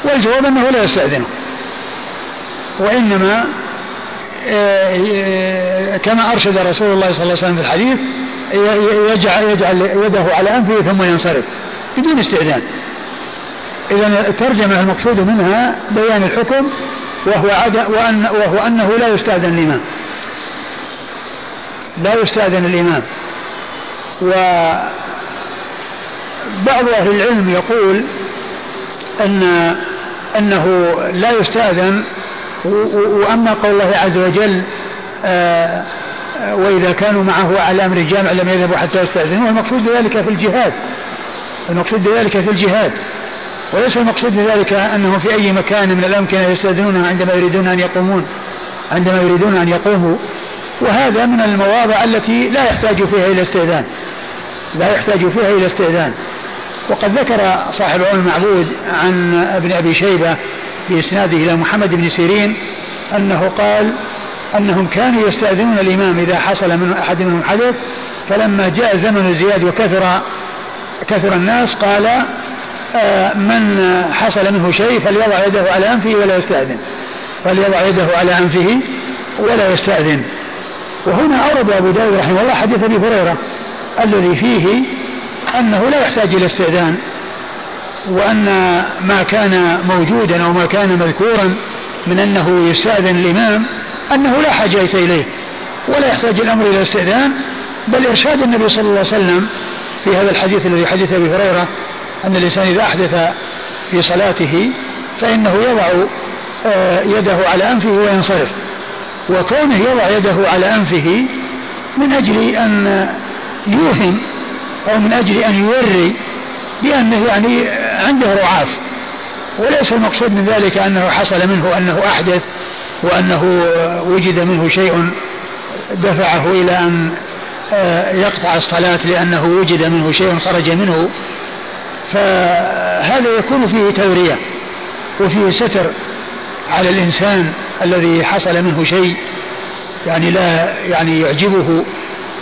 والجواب أنه لا يستأذنه وإنما آه، كما أرشد رسول الله صلى الله عليه وسلم في الحديث يجعل, يجعل يده على أنفه ثم ينصرف بدون استئذان. إذا الترجمة المقصود منها بيان الحكم وهو عد وأن وهو أنه لا يستأذن الإمام. لا يستأذن الإمام. و بعض أهل العلم يقول أن أنه لا يستأذن وأما قول الله عز وجل آه، وإذا كانوا معه على أمر جامع لم يذهبوا حتى يستأذنوه المقصود بذلك في الجهاد. المقصود بذلك في الجهاد. وليس المقصود بذلك أنه في أي مكان من الأمكنة يستأذنونها عندما يريدون أن يقومون عندما يريدون أن يقوموا. وهذا من المواضع التي لا يحتاج فيها إلى استئذان. لا يحتاج فيها إلى استئذان. وقد ذكر صاحب العون المعبود عن ابن أبي شيبة بإسناده إلى محمد بن سيرين أنه قال أنهم كانوا يستأذنون الإمام إذا حصل من أحد منهم حدث فلما جاء زمن الزياد وكثر كثر الناس قال آه، من حصل منه شيء فليضع يده على أنفه ولا يستأذن. فليضع يده على أنفه ولا يستأذن. وهنا أورد أبو داود رحمه الله حديث أبي هريرة. الذي فيه أنه لا يحتاج إلى استئذان وأن ما كان موجودا أو ما كان مذكورا من أنه يستأذن الإمام أنه لا حاجة إليه ولا يحتاج الأمر إلى استئذان بل إرشاد النبي صلى الله عليه وسلم في هذا الحديث الذي حديث أبي هريرة أن الإنسان إذا أحدث في صلاته فإنه يضع آه، يده على أنفه وينصرف وكونه يضع يده على أنفه من أجل أن يوهم أو من أجل أن يوري بأنه يعني عنده رعاف. وليس المقصود من ذلك أنه حصل منه أنه أحدث وأنه وجد منه شيء دفعه إلى أن آه، يقطع الصلاة لأنه وجد منه شيء خرج منه. فهذا يكون فيه تورية وفيه ستر على الإنسان الذي حصل منه شيء يعني لا يعني يعجبه.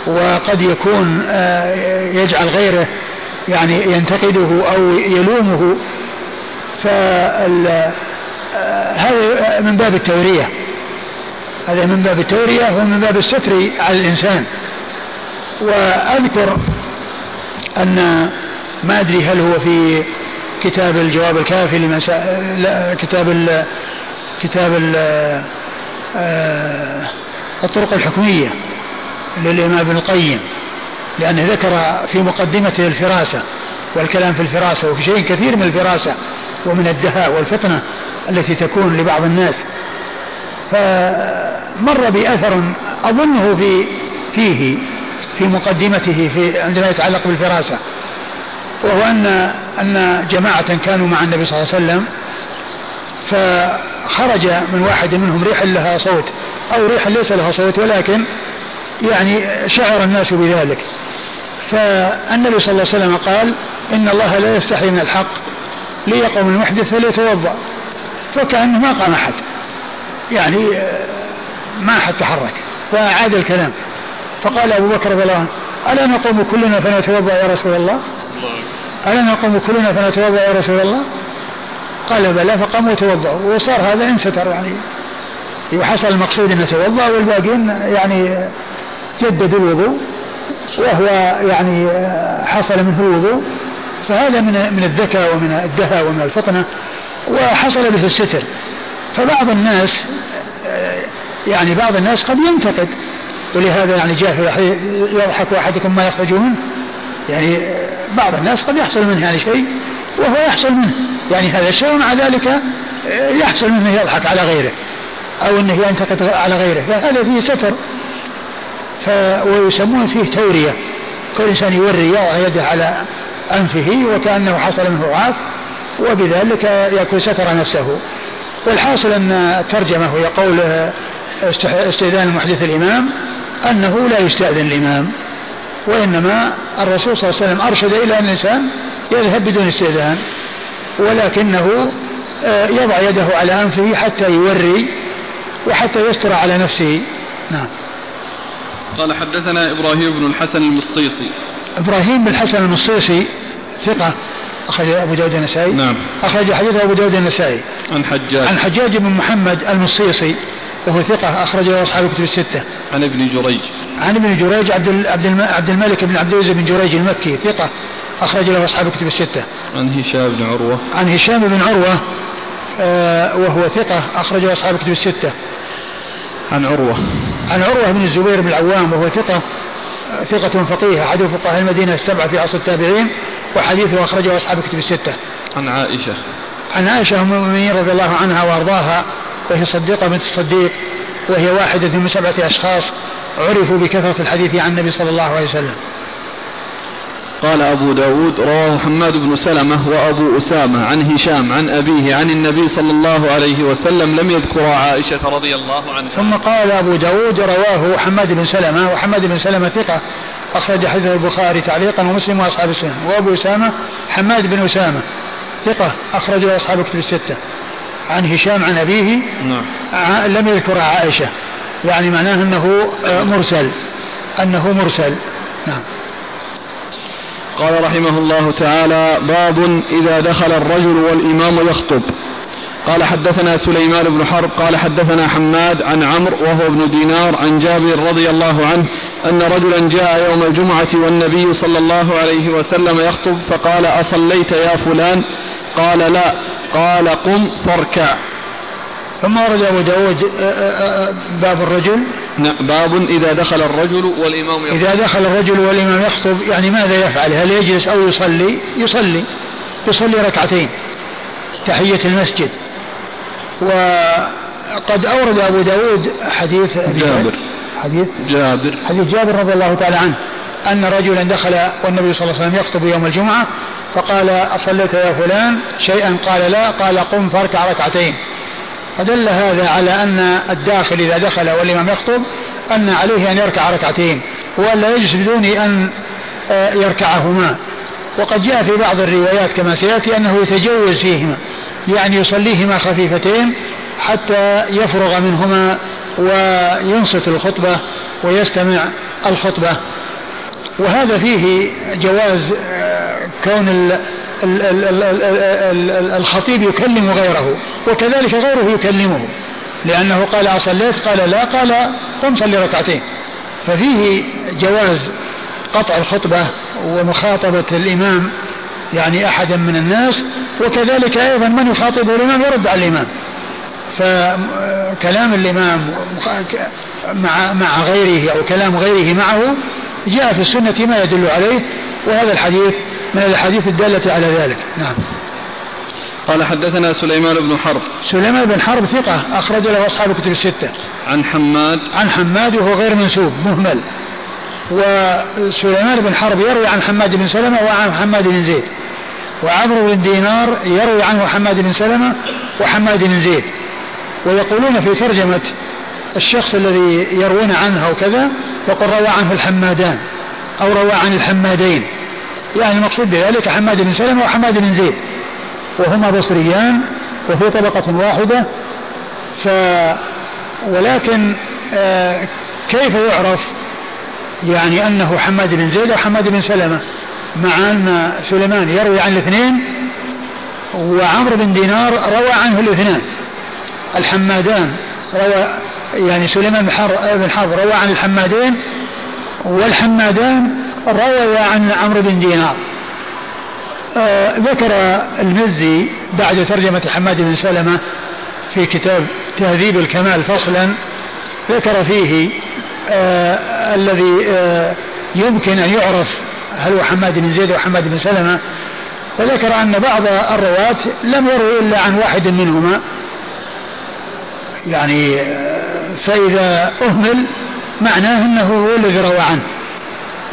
وقد يكون آه، يجعل غيره يعني ينتقده أو يلومه. فهذا آه، من باب التورية. هذا من باب التورية ومن باب الستر على الإنسان. وأذكر أن ما أدري هل هو في كتاب الجواب الكافي لمن لا كتاب ال كتاب ال آه، الطرق الحكمية. للإمام ابن القيم لأنه ذكر في مقدمته الفراسة والكلام في الفراسة وفي شيء كثير من الفراسة ومن الدهاء والفتنة التي تكون لبعض الناس. فمر بأثر أظنه في فيه في مقدمته في عندما يتعلق بالفراسة وهو أن أن جماعة كانوا مع النبي صلى الله عليه وسلم فخرج من واحد منهم ريح لها صوت أو ريح ليس لها صوت ولكن يعني شعر الناس بذلك. فالنبي صلى الله عليه وسلم قال إن الله لا يستحي من الحق ليقوم المحدث فليتوضأ. فكأنه ما قام أحد. يعني ما أحد تحرك فأعاد الكلام. فقال أبو بكر رضي الله عنه ألا نقوم كلنا فنتوضأ يا رسول الله؟ ألا نقوم كلنا فنتوضأ يا رسول الله؟ قال بلى فقاموا وتوضأوا. وصار هذا انستر يعني. وحصل المقصود إنه توضأ والباقين يعني جددوا الوضوء وهو يعني حصل منه الوضوء فهذا من من الذكاء ومن الدهى ومن الفطنة وحصل به الستر. فبعض الناس يعني بعض الناس قد ينتقد ولهذا يعني جاء يضحك أحدكم ما يخرج منه. يعني بعض الناس قد يحصل منه يعني شيء وهو يحصل منه. يعني هذا الشيء ومع ذلك يحصل منه يضحك على غيره أو إنه ينتقد على غيره. فهذا فيه ستر. ويسمون فيه تورية. كل إنسان يوري يضع يده على أنفه وكأنه حصل منه ضعاف وبذلك يكون ستر نفسه. والحاصل أن الترجمه وهي قول استئذان المحدث الإمام أنه لا يستأذن الإمام. وإنما الرسول صلى الله عليه وسلم أرشد إلى أن الإنسان يذهب بدون استئذان ولكنه آه، يضع يده على أنفه حتى يوري وحتى يستر على نفسه. نعم. قال حدثنا إبراهيم بن الحسن المصيصي. إبراهيم بن الحسن المصيصي ثقة أخرج أبو داود النسائي. نعم. أخرج حديث أبو داود النسائي. عن حجاج. عن حجاج بن محمد المصيصي وهو ثقة أخرج له أصحاب الكتب الستة. عن ابن جريج. عن ابن جريج عبد عبد الملك بن عبد العزيز بن جريج المكي ثقة أخرج له أصحاب الكتب الستة. عن هشام بن عروة. عن هشام بن عروة آه وهو ثقة أخرج له أصحاب الكتب الستة. عن عروة عن عروة بن الزبير بن العوام وهو ثقة ثقة فقيه أحد فقهاء المدينة السبعة في عصر التابعين وحديثه أخرجه أصحاب الكتب الستة. عن عائشة. عن عائشة أم المؤمنين رضي الله عنها وأرضاها وهي صديقة بنت الصديق وهي واحدة من سبعة أشخاص عرفوا بكثرة الحديث عن النبي صلى الله عليه وسلم. قال أبو داود رواه حماد بن سلمة وأبو أسامة عن هشام عن أبيه عن النبي صلى الله عليه وسلم لم يذكر عائشة رضي الله عنها. ثم قال أبو داود رواه حماد بن سلمة وحماد بن سلمة ثقة أخرج حديث البخاري تعليقا ومسلم وأصحاب السنة. وأبو أسامة حماد بن أسامة ثقة أخرجه أصحاب الكتب الستة. عن هشام عن أبيه نعم. لم يذكر عائشة. يعني معناه أنه مرسل. أنه مرسل. نعم. قال رحمه الله تعالى باب إذا دخل الرجل والإمام يخطب. قال حدثنا سليمان بن حرب قال حدثنا حماد عن عمرو وهو ابن دينار عن جابر رضي الله عنه أن رجلا جاء يوم الجمعة والنبي صلى الله عليه وسلم يخطب فقال أصليت يا فلان؟ قال لا. قال قم فاركع. ثم ورد أبو داود آه، آه، آه، باب الرجل. نعم باب إذا دخل الرجل والإمام يخطب. إذا دخل الرجل والإمام يخطب يعني ماذا يفعل؟ هل يجلس أو يصلي؟ يصلي. يصلي ركعتين تحية المسجد. وقد أورد أبو داود حديث جابر. حديث؟ جابر. حديث جابر رضي الله تعالى عنه أن رجلا دخل والنبي صلى الله عليه وسلم يخطب يوم الجمعة فقال أصليت يا فلان؟ شيئا قال لا. قال قم فاركع ركعتين. فدل هذا على أن الداخل إذا دخل والإمام يخطب أن عليه أن يركع ركعتين وألا يجلس بدون أن آه، يركعهما. وقد جاء في بعض الروايات كما سيأتي أنه يتجوز فيهما يعني يصليهما خفيفتين حتى يفرغ منهما وينصت الخطبة ويستمع الخطبة. وهذا فيه جواز آه، كون الخطيب يكلم غيره وكذلك غيره يكلمه. لأنه قال أصليت قال لا قال قم صلي ركعتين. ففيه جواز قطع الخطبة ومخاطبة الإمام يعني أحدا من الناس وكذلك أيضا من يخاطب الإمام يرد على الإمام. فكلام الإمام مع مع غيره أو كلام غيره معه جاء في السنة ما يدل عليه وهذا الحديث من الأحاديث الدالة على ذلك. نعم. قال حدثنا سليمان بن حرب. سليمان بن حرب ثقة أخرج له أصحاب الكتب الستة. عن حماد. عن حماد وهو غير منسوب مهمل. وسليمان بن حرب يروي عن حماد بن سلمة وعن حماد بن زيد. وعمرو بن دينار يروي عنه حماد بن سلمة وحماد بن زيد. ويقولون في ترجمة الشخص الذي يروون عنه أو كذا يقول روى عنه الحمادان أو روى عن الحمادين. يعني المقصود بذلك حماد بن سلمة وحماد بن زيد. وهما بصريان وفي طبقة واحدة. ف ولكن آه كيف يعرف يعني أنه حماد بن زيد أو حماد بن سلمة؟ مع أن سليمان يروي عن الاثنين وعمرو بن دينار روى عنه الاثنان. الحمادان روى يعني سليمان بن حرب روى عن الحمادين والحمادان روي عن عمرو بن دينار. آه ذكر المزي بعد ترجمة حماد بن سلمة في كتاب تهذيب الكمال فصلا ذكر فيه آه الذي آه يمكن أن يعرف هل هو حماد بن زيد أو حماد بن سلمة. فذكر أن بعض الرواة لم يروا إلا عن واحد منهما. يعني آه، فإذا أهمل معناه أنه هو الذي روى عنه.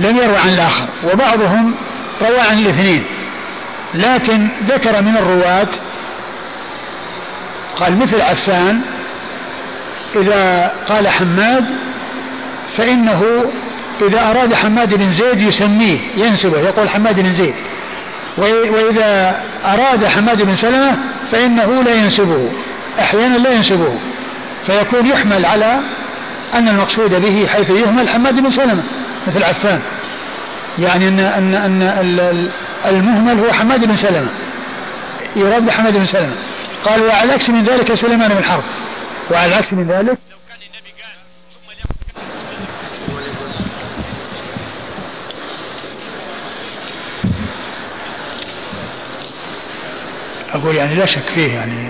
لم يروى عن الآخر وبعضهم روى عن الاثنين. لكن ذكر من الرواة قال مثل عفان إذا قال حماد فإنه إذا أراد حماد بن زيد يسميه ينسبه يقول حماد بن زيد. وإذا أراد حماد بن سلمة فإنه لا ينسبه أحيانا لا ينسبه. فيكون يحمل على أن المقصود به حيث يهمل حماد بن سلمة. مثل عفان يعني أن أن أن المهمل هو حماد بن سلمة. يراد بحماد بن سلمة. قال وعلى العكس من ذلك سليمان بن حرب. وعلى العكس من ذلك أقول يعني لا شك فيه يعني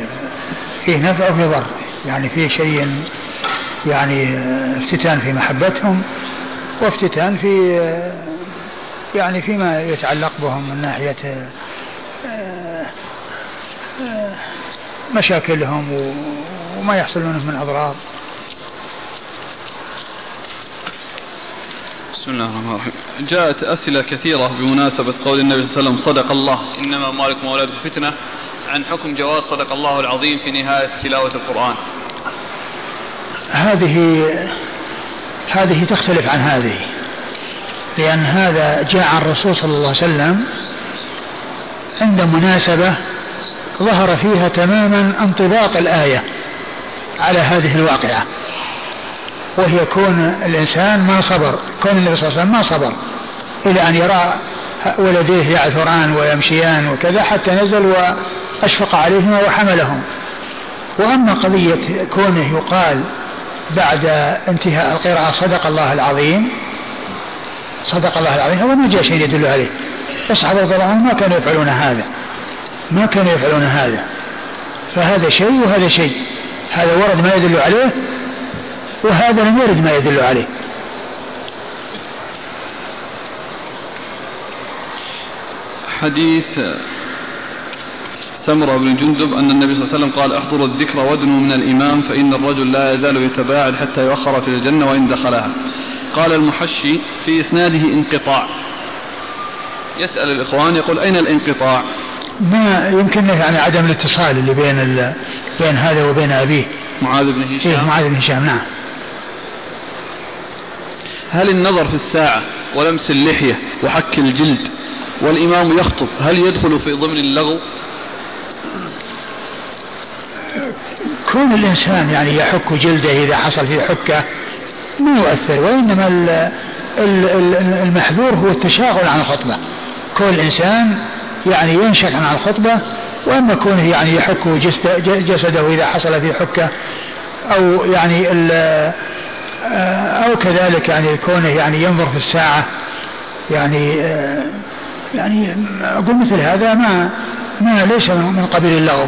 فيه نفع وفيه ضر يعني فيه شيء يعني افتتان في محبتهم. وافتتان في يعني فيما يتعلق بهم من ناحية مشاكلهم وما يحصل منهم من أضرار. بسم الله الرحمن الرحيم. جاءت أسئلة كثيرة بمناسبة قول النبي صلى الله عليه وسلم صدق الله. إنما أموالكم وأولادكم فتنة عن حكم جواز صدق الله العظيم في نهاية تلاوة القرآن. هذه هذه تختلف عن هذه لأن هذا جاء عن الرسول صلى الله عليه وسلم عند مناسبة ظهر فيها تماما انطباق الآية على هذه الواقعة وهي كون الإنسان ما صبر كون النبي صلى الله عليه وسلم ما صبر إلى أن يرى ولديه يعثران ويمشيان وكذا حتى نزل وأشفق عليهما وحملهم. وأما قضية كونه يقال بعد انتهاء القراءة صدق الله العظيم. صدق الله العظيم. هذا ما جاء شيء يدل عليه. الصحابة رضي الله ما كانوا يفعلون هذا. ما كانوا يفعلون هذا. فهذا شيء وهذا شيء. هذا ورد ما يدل عليه وهذا لم يرد ما يدل عليه. حديث سمرة بن جندب أن النبي صلى الله عليه وسلم قال احضروا الذكر وادنوا من الإمام فإن الرجل لا يزال يتباعد حتى يؤخر في الجنة وإن دخلها. قال المحشي في إسناده انقطاع. يسأل الإخوان يقول أين الانقطاع؟ ما يمكن يعني عدم الاتصال اللي بين بين هذا وبين أبيه. معاذ بن هشام. إيه معاذ بن هشام نعم. هل النظر في الساعة ولمس اللحية وحك الجلد والإمام يخطب هل يدخل في ضمن اللغو؟ كون الإنسان يعني يحك جلده إذا حصل فيه حكة ما يؤثر وإنما المحذور هو التشاغل عن الخطبة. كون الإنسان يعني ينشغل عن الخطبة وأما كونه يعني يحك جسده إذا حصل فيه حكة أو يعني أو كذلك يعني كونه يعني ينظر في الساعة يعني يعني أقول مثل هذا ما ما ليس من قبيل اللغو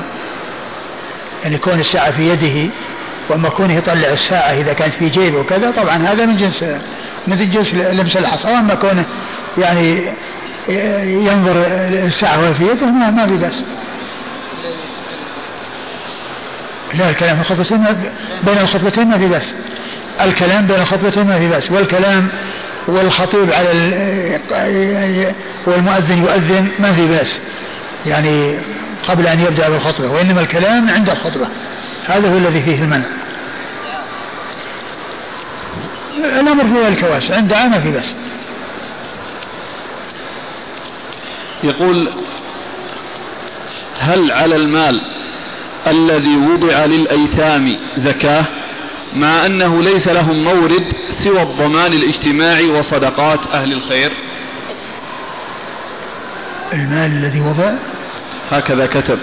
يعني كون الساعة في يده وأما كونه يطلع الساعة إذا كانت في جيبه وكذا طبعا هذا من جنس من جنس لمس الحصى وأما كونه يعني ينظر الساعة وهي في يده ما, ما في بأس. لا الكلام الخطبتين بين الخطبتين ما في بأس. الكلام بين الخطبتين ما في بأس. والكلام والخطيب على والمؤذن يؤذن ما في بأس. يعني قبل أن يبدأ بالخطبة وإنما الكلام عند الخطبة. هذا هو الذي فيه المنع. الأمر في ذلك واسع عند ما في بأس. يقول هل على المال الذي وضع للأيتام زكاة مع أنه ليس لهم مورد سوى الضمان الاجتماعي وصدقات أهل الخير؟ المال الذي وضع؟ هكذا كتب.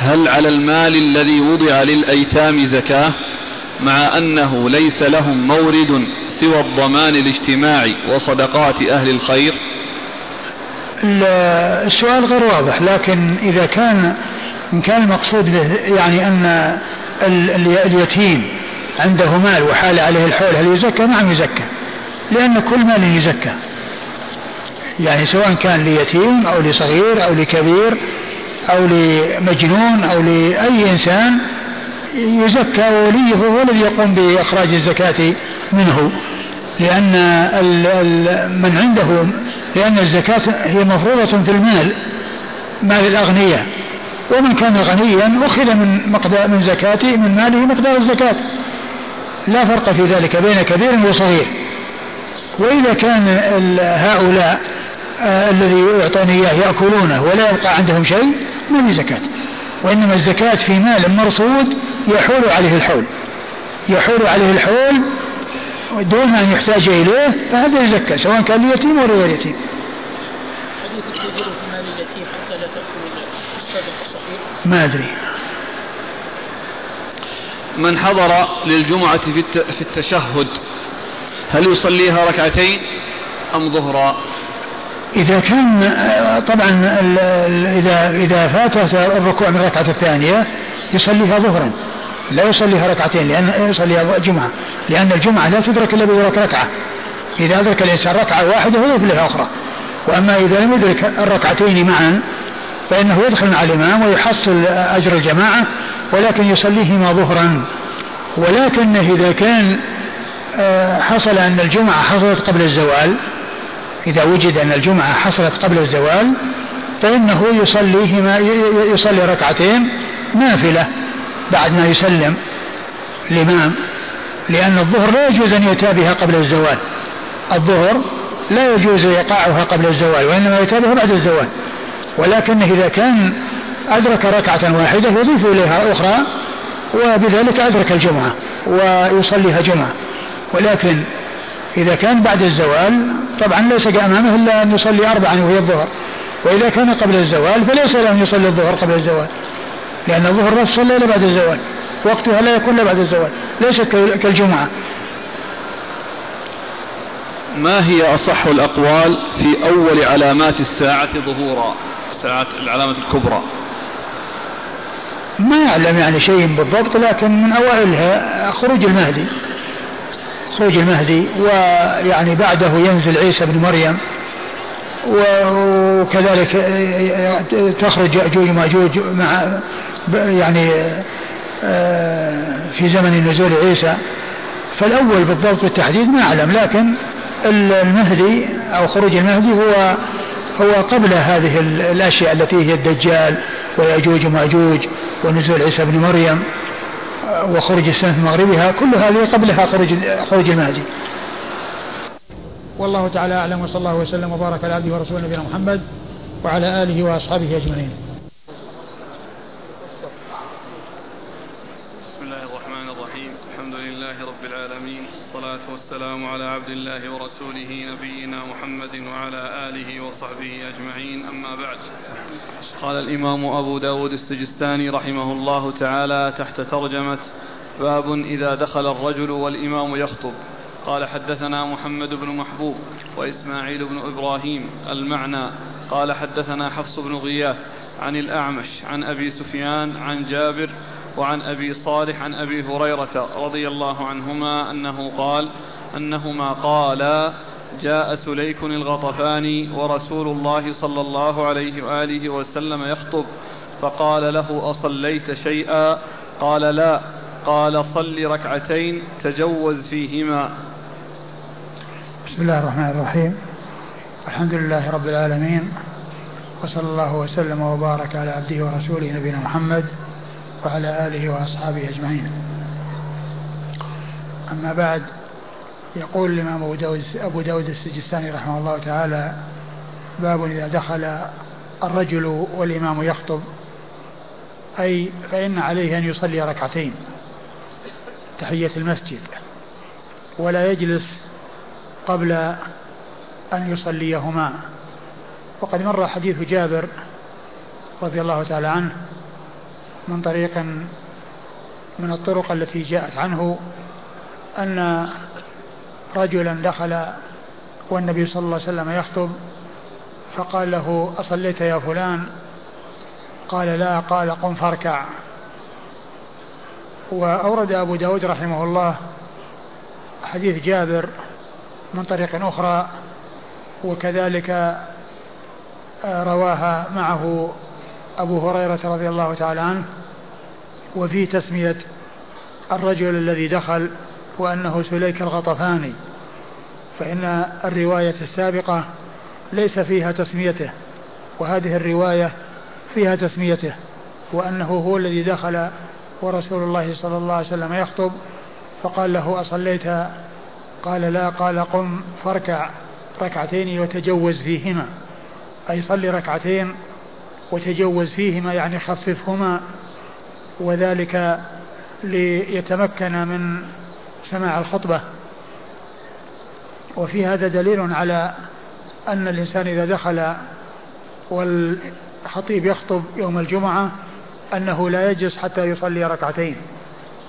هل على المال الذي وضع للأيتام زكاة مع أنه ليس لهم مورد سوى الضمان الاجتماعي وصدقات أهل الخير؟ السؤال غير واضح لكن إذا كان إن كان المقصود به يعني أن اليتيم عنده مال وحال عليه الحول هل يزكى؟ نعم يزكى لأن كل مال يزكى. يعني سواء كان ليتيم أو لصغير أو لكبير أو لمجنون أو لأي إنسان يزكى ووليه هو الذي يقوم بإخراج الزكاة منه. لأن من عنده لأن الزكاة هي مفروضة في المال مال الأغنياء. ومن كان غنيا أخذ من مقدار من زكاته من ماله مقدار الزكاة. لا فرق في ذلك بين كبير وصغير. وإذا كان هؤلاء آه الذي يعطون إياه يأكلونه ولا يبقى عندهم شيء ما في زكاة. وإنما الزكاة في مال مرصود يحول عليه الحول. يحول عليه الحول دون أن يحتاج إليه فهذا يزكى سواء كان ليتيم أو غير يتيم. حديث التاجر في مال اليتيم حتى لا تأكل الصدقة الصغير ما أدري. من حضر للجمعة في التشهد هل يصليها ركعتين أم ظهرا؟ إذا كان طبعا إذا إذا فاته الركوع من الركعة الثانية يصليها ظهرا. لا يصليها ركعتين لأن يصليها جمعة. لأن الجمعة لا تدرك إلا بإدراك ركعة. إذا أدرك الإنسان ركعة واحدة يضيف لها أخرى. وأما إذا لم يدرك الركعتين معا فإنه يدخل مع الإمام ويحصل أجر الجماعة ولكن يصليهما ظهرا. ولكنه إذا كان آه، حصل أن الجمعة حصلت قبل الزوال إذا وجد أن الجمعة حصلت قبل الزوال فإنه يصليهما يصلي ركعتين نافلة بعد ما يسلم الإمام لأن الظهر لا يجوز أن يأتى بها قبل الزوال. الظهر لا يجوز إيقاعها قبل الزوال وإنما يأتى بها بعد الزوال. ولكنه إذا كان أدرك ركعة واحدة يضيف إليها أخرى وبذلك أدرك الجمعة ويصليها جمعة. ولكن إذا كان بعد الزوال طبعا ليس أمامه إلا أن يصلي أربعا وهي الظهر. وإذا كان قبل الزوال فليس له أن يصلي الظهر قبل الزوال. لأن الظهر لا تصلي إلا بعد الزوال. وقتها لا يكون إلا بعد الزوال. ليس كالجمعة. ما هي أصح الأقوال في أول علامات الساعة ظهورا؟ الساعة العلامة الكبرى. ما يعلم يعني شيء بالضبط لكن من أوائلها خروج المهدي. خروج المهدي ويعني بعده ينزل عيسى بن مريم وكذلك تخرج يأجوج ومأجوج مع يعني في زمن نزول عيسى. فالأول بالضبط بالتحديد ما أعلم لكن المهدي أو خروج المهدي هو هو قبل هذه الأشياء التي هي الدجال ويأجوج ومأجوج ونزول عيسى بن مريم. وخروج في مغربها كل هذه قبلها خروج خروج المهدي. والله تعالى أعلم وصلى الله وسلم وبارك على عبده ورسوله نبينا محمد وعلى آله وأصحابه أجمعين. بسم الله الرحمن الرحيم. الحمد لله رب العالمين. الصلاة والسلام على عبد الله ورسوله نبينا محمد وعلى آله وصحبه أجمعين. أما بعد قال الإمام أبو داود السجستاني رحمه الله تعالى تحت ترجمة باب إذا دخل الرجل والإمام يخطب. قال حدثنا محمد بن محبوب وإسماعيل بن إبراهيم المعنى. قال حدثنا حفص بن غياث عن الأعمش عن أبي سفيان عن جابر وعن أبي صالح عن أبي هريرة رضي الله عنهما أنه قال أنهما قالا جاء سليك الغطفاني ورسول الله صلى الله عليه وآله وسلم يخطب فقال له أصليت شيئا؟ قال لا. قال صل ركعتين تجوز فيهما. بسم الله الرحمن الرحيم. الحمد لله رب العالمين وصلى الله وسلم وبارك على عبده ورسوله نبينا محمد وعلى آله وأصحابه أجمعين. أما بعد يقول الإمام أبو داود, أبو داود السجستاني رحمه الله تعالى باب إذا دخل الرجل والإمام يخطب أي فإن عليه أن يصلي ركعتين تحية المسجد ولا يجلس قبل أن يصليهما. وقد مر حديث جابر رضي الله تعالى عنه من طريق من الطرق التي جاءت عنه أن رجلا دخل والنبي صلى الله عليه وسلم يخطب فقال له أصليت يا فلان؟ قال لا قال قم فاركع. وأورد أبو داود رحمه الله حديث جابر من طريق أخرى وكذلك آه، رواها معه أبو هريرة رضي الله تعالى عنه وفي تسمية الرجل الذي دخل وأنه سليك الغطفاني فإن الرواية السابقة ليس فيها تسميته وهذه الرواية فيها تسميته وأنه هو الذي دخل ورسول الله صلى الله عليه وسلم يخطب فقال له أصليت قال لا قال قم فاركع ركعتين وتجوز فيهما أي صلي ركعتين وتجوز فيهما يعني خففهما وذلك ليتمكن من سماع الخطبة. وفي هذا دليل على أن الإنسان إذا دخل والخطيب يخطب يوم الجمعة أنه لا يجلس حتى يصلي ركعتين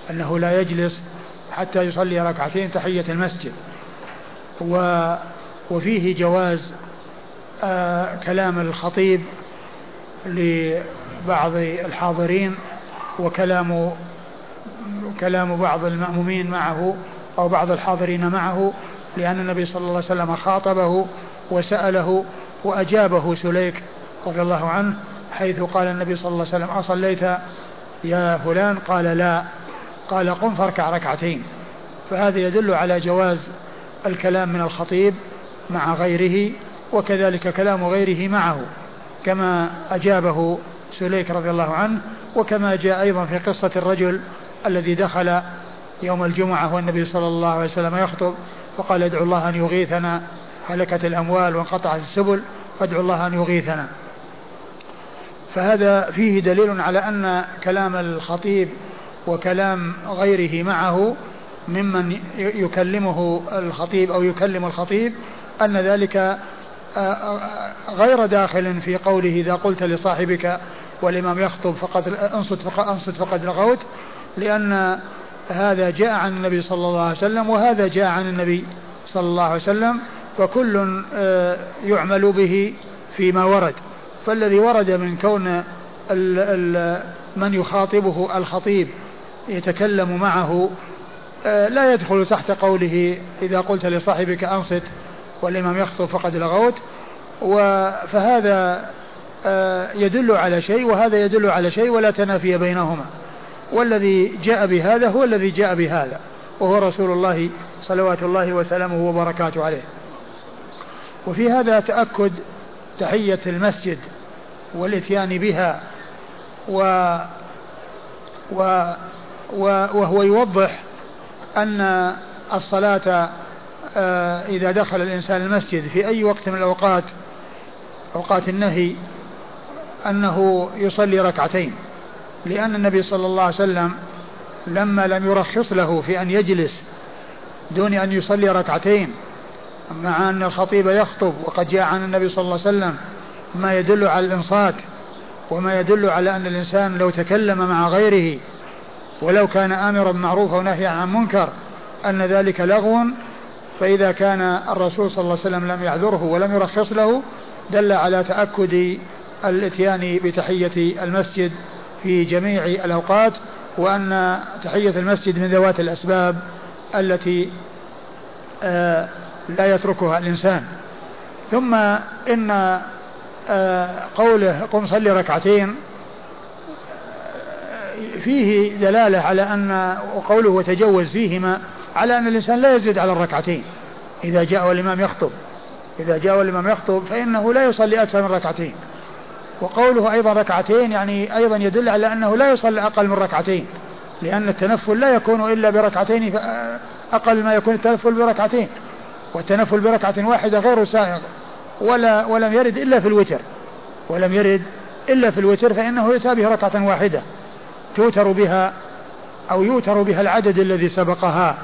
أنه لا يجلس حتى يصلي ركعتين تحية المسجد. و وفيه جواز آه كلام الخطيب لبعض الحاضرين وكلام كلام بعض المأمومين معه أو بعض الحاضرين معه لأن النبي صلى الله عليه وسلم خاطبه وسأله وأجابه سليك رضي الله عنه حيث قال النبي صلى الله عليه وسلم أصليت يا فلان قال لا. قال قم فاركع ركعتين. فهذا يدل على جواز الكلام من الخطيب مع غيره وكذلك كلام غيره معه. كما أجابه سليك رضي الله عنه وكما جاء أيضا في قصة الرجل الذي دخل يوم الجمعة والنبي صلى الله عليه وسلم يخطب فقال ادعو الله أن يغيثنا. هلكت الأموال وانقطعت السبل فادعو الله أن يغيثنا. فهذا فيه دليل على أن كلام الخطيب وكلام غيره معه ممن يكلمه الخطيب أو يكلم الخطيب أن ذلك غير داخل في قوله إذا قلت لصاحبك والإمام يخطب فقد انصت فقد, أنصت فقد لغوت لأن هذا جاء عن النبي صلى الله عليه وسلم وهذا جاء عن النبي صلى الله عليه وسلم وكل آه، يعمل به فيما ورد. فالذي ورد من كون من يخاطبه الخطيب يتكلم معه آه، لا يدخل تحت قوله إذا قلت لصاحبك أنصت والإمام يخطب فقد لغوت فهذا آه، يدل على شيء وهذا يدل على شيء ولا تنافي بينهما. والذي جاء بهذا هو الذي جاء بهذا وهو رسول الله صلوات الله وسلامه وبركاته عليه. وفي هذا تأكد تحية المسجد والإتيان بها و, و, وهو يوضح أن الصلاة إذا دخل الإنسان المسجد في أي وقت من الأوقات أوقات النهي أنه يصلي ركعتين. لأن النبي صلى الله عليه وسلم لما لم يرخص له في أن يجلس دون أن يصلي ركعتين مع أن الخطيب يخطب وقد جاء عن النبي صلى الله عليه وسلم ما يدل على الإنصات وما يدل على أن الإنسان لو تكلم مع غيره ولو كان آمرا بالمعروف ونهيا عن منكر أن ذلك لغو فإذا كان الرسول صلى الله عليه وسلم لم يعذره ولم يرخص له دل على تأكد الإتيان بتحية المسجد في جميع الأوقات وأن تحية المسجد من ذوات الأسباب التي آه لا يتركها الإنسان. ثم إن آه قوله قم صلي ركعتين فيه دلالة على أن وقوله وتجوز فيهما على أن الإنسان لا يزيد على الركعتين. إذا جاء الإمام يخطب. إذا جاء الإمام يخطب فإنه لا يصلي أكثر من ركعتين. وقوله أيضا ركعتين يعني أيضا يدل على أنه لا يصلي أقل من ركعتين. لأن التنفل لا يكون إلا بركعتين أقل ما يكون التنفل بركعتين. والتنفل بركعة واحدة غير سائغ ولا ولم يرد إلا في الوتر. ولم يرد إلا في الوتر فإنه يؤتى به ركعة واحدة. توتر بها أو يوتر بها العدد الذي سبقها.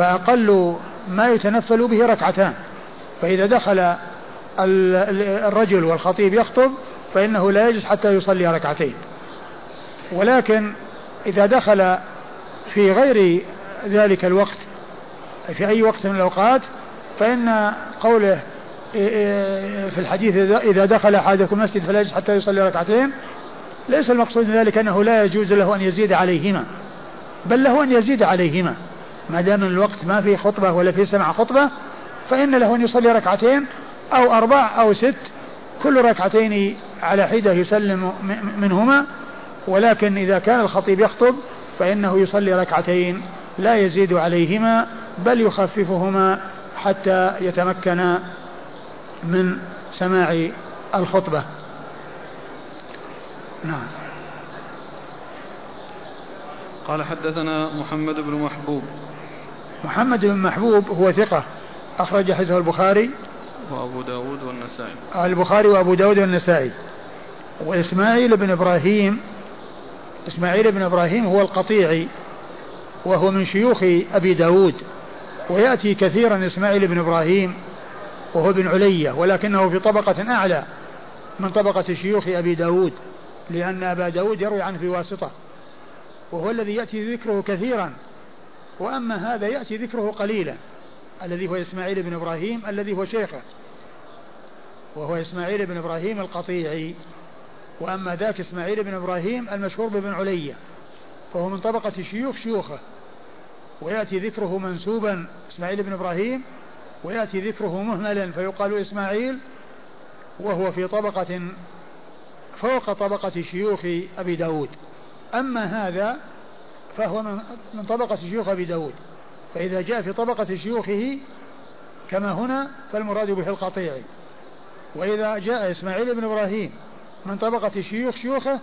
فأقل ما يتنفل به ركعتان. فإذا دخل الرجل والخطيب يخطب فإنه لا يجلس حتى يصلي ركعتين. ولكن إذا دخل في غير ذلك الوقت في أي وقت من الأوقات فإن قوله في الحديث إذا دخل أحدكم المسجد فلا يجلس حتى يصلي ركعتين ليس المقصود من ذلك أنه لا يجوز له أن يزيد عليهما بل له أن يزيد عليهما. ما دام الوقت ما في خطبة ولا في سمع خطبة فإن له أن يصلي ركعتين أو أربع أو ست كل ركعتين على حدة يسلم منهما. ولكن إذا كان الخطيب يخطب فإنه يصلي ركعتين لا يزيد عليهما بل يخففهما حتى يتمكن من سماع الخطبة. نعم. قال حدثنا محمد بن محبوب. محمد بن محبوب هو ثقة. أخرج حديثه البخاري. وأبو داود والنسائي. البخاري وأبو داود والنسائي. وإسماعيل بن إبراهيم إسماعيل بن إبراهيم هو القطيعي وهو من شيوخ أبي داود. ويأتي كثيرا إسماعيل بن إبراهيم وهو ابن علية ولكنه في طبقة أعلى من طبقة شيوخ أبي داود لأن أبا داود يروي عنه بواسطة وهو الذي يأتي ذكره كثيرا. وأما هذا يأتي ذكره قليلا الذي هو إسماعيل بن إبراهيم الذي هو شيخه وهو إسماعيل بن إبراهيم القطيعي. وأما ذاك إسماعيل بن إبراهيم المشهور بابن علية فهو من طبقة شيوخ شيوخه. ويأتي ذكره منسوبا إسماعيل بن إبراهيم ويأتي ذكره مهملا فيقال إسماعيل وهو في طبقة فوق طبقة شيوخ أبي داود. أما هذا فهو من طبقة شيوخ أبي داود. فإذا جاء في طبقة شيوخه كما هنا فالمراد به القطيعي. وإذا جاء إسماعيل بن إبراهيم من طبقة شيوخ شيوخه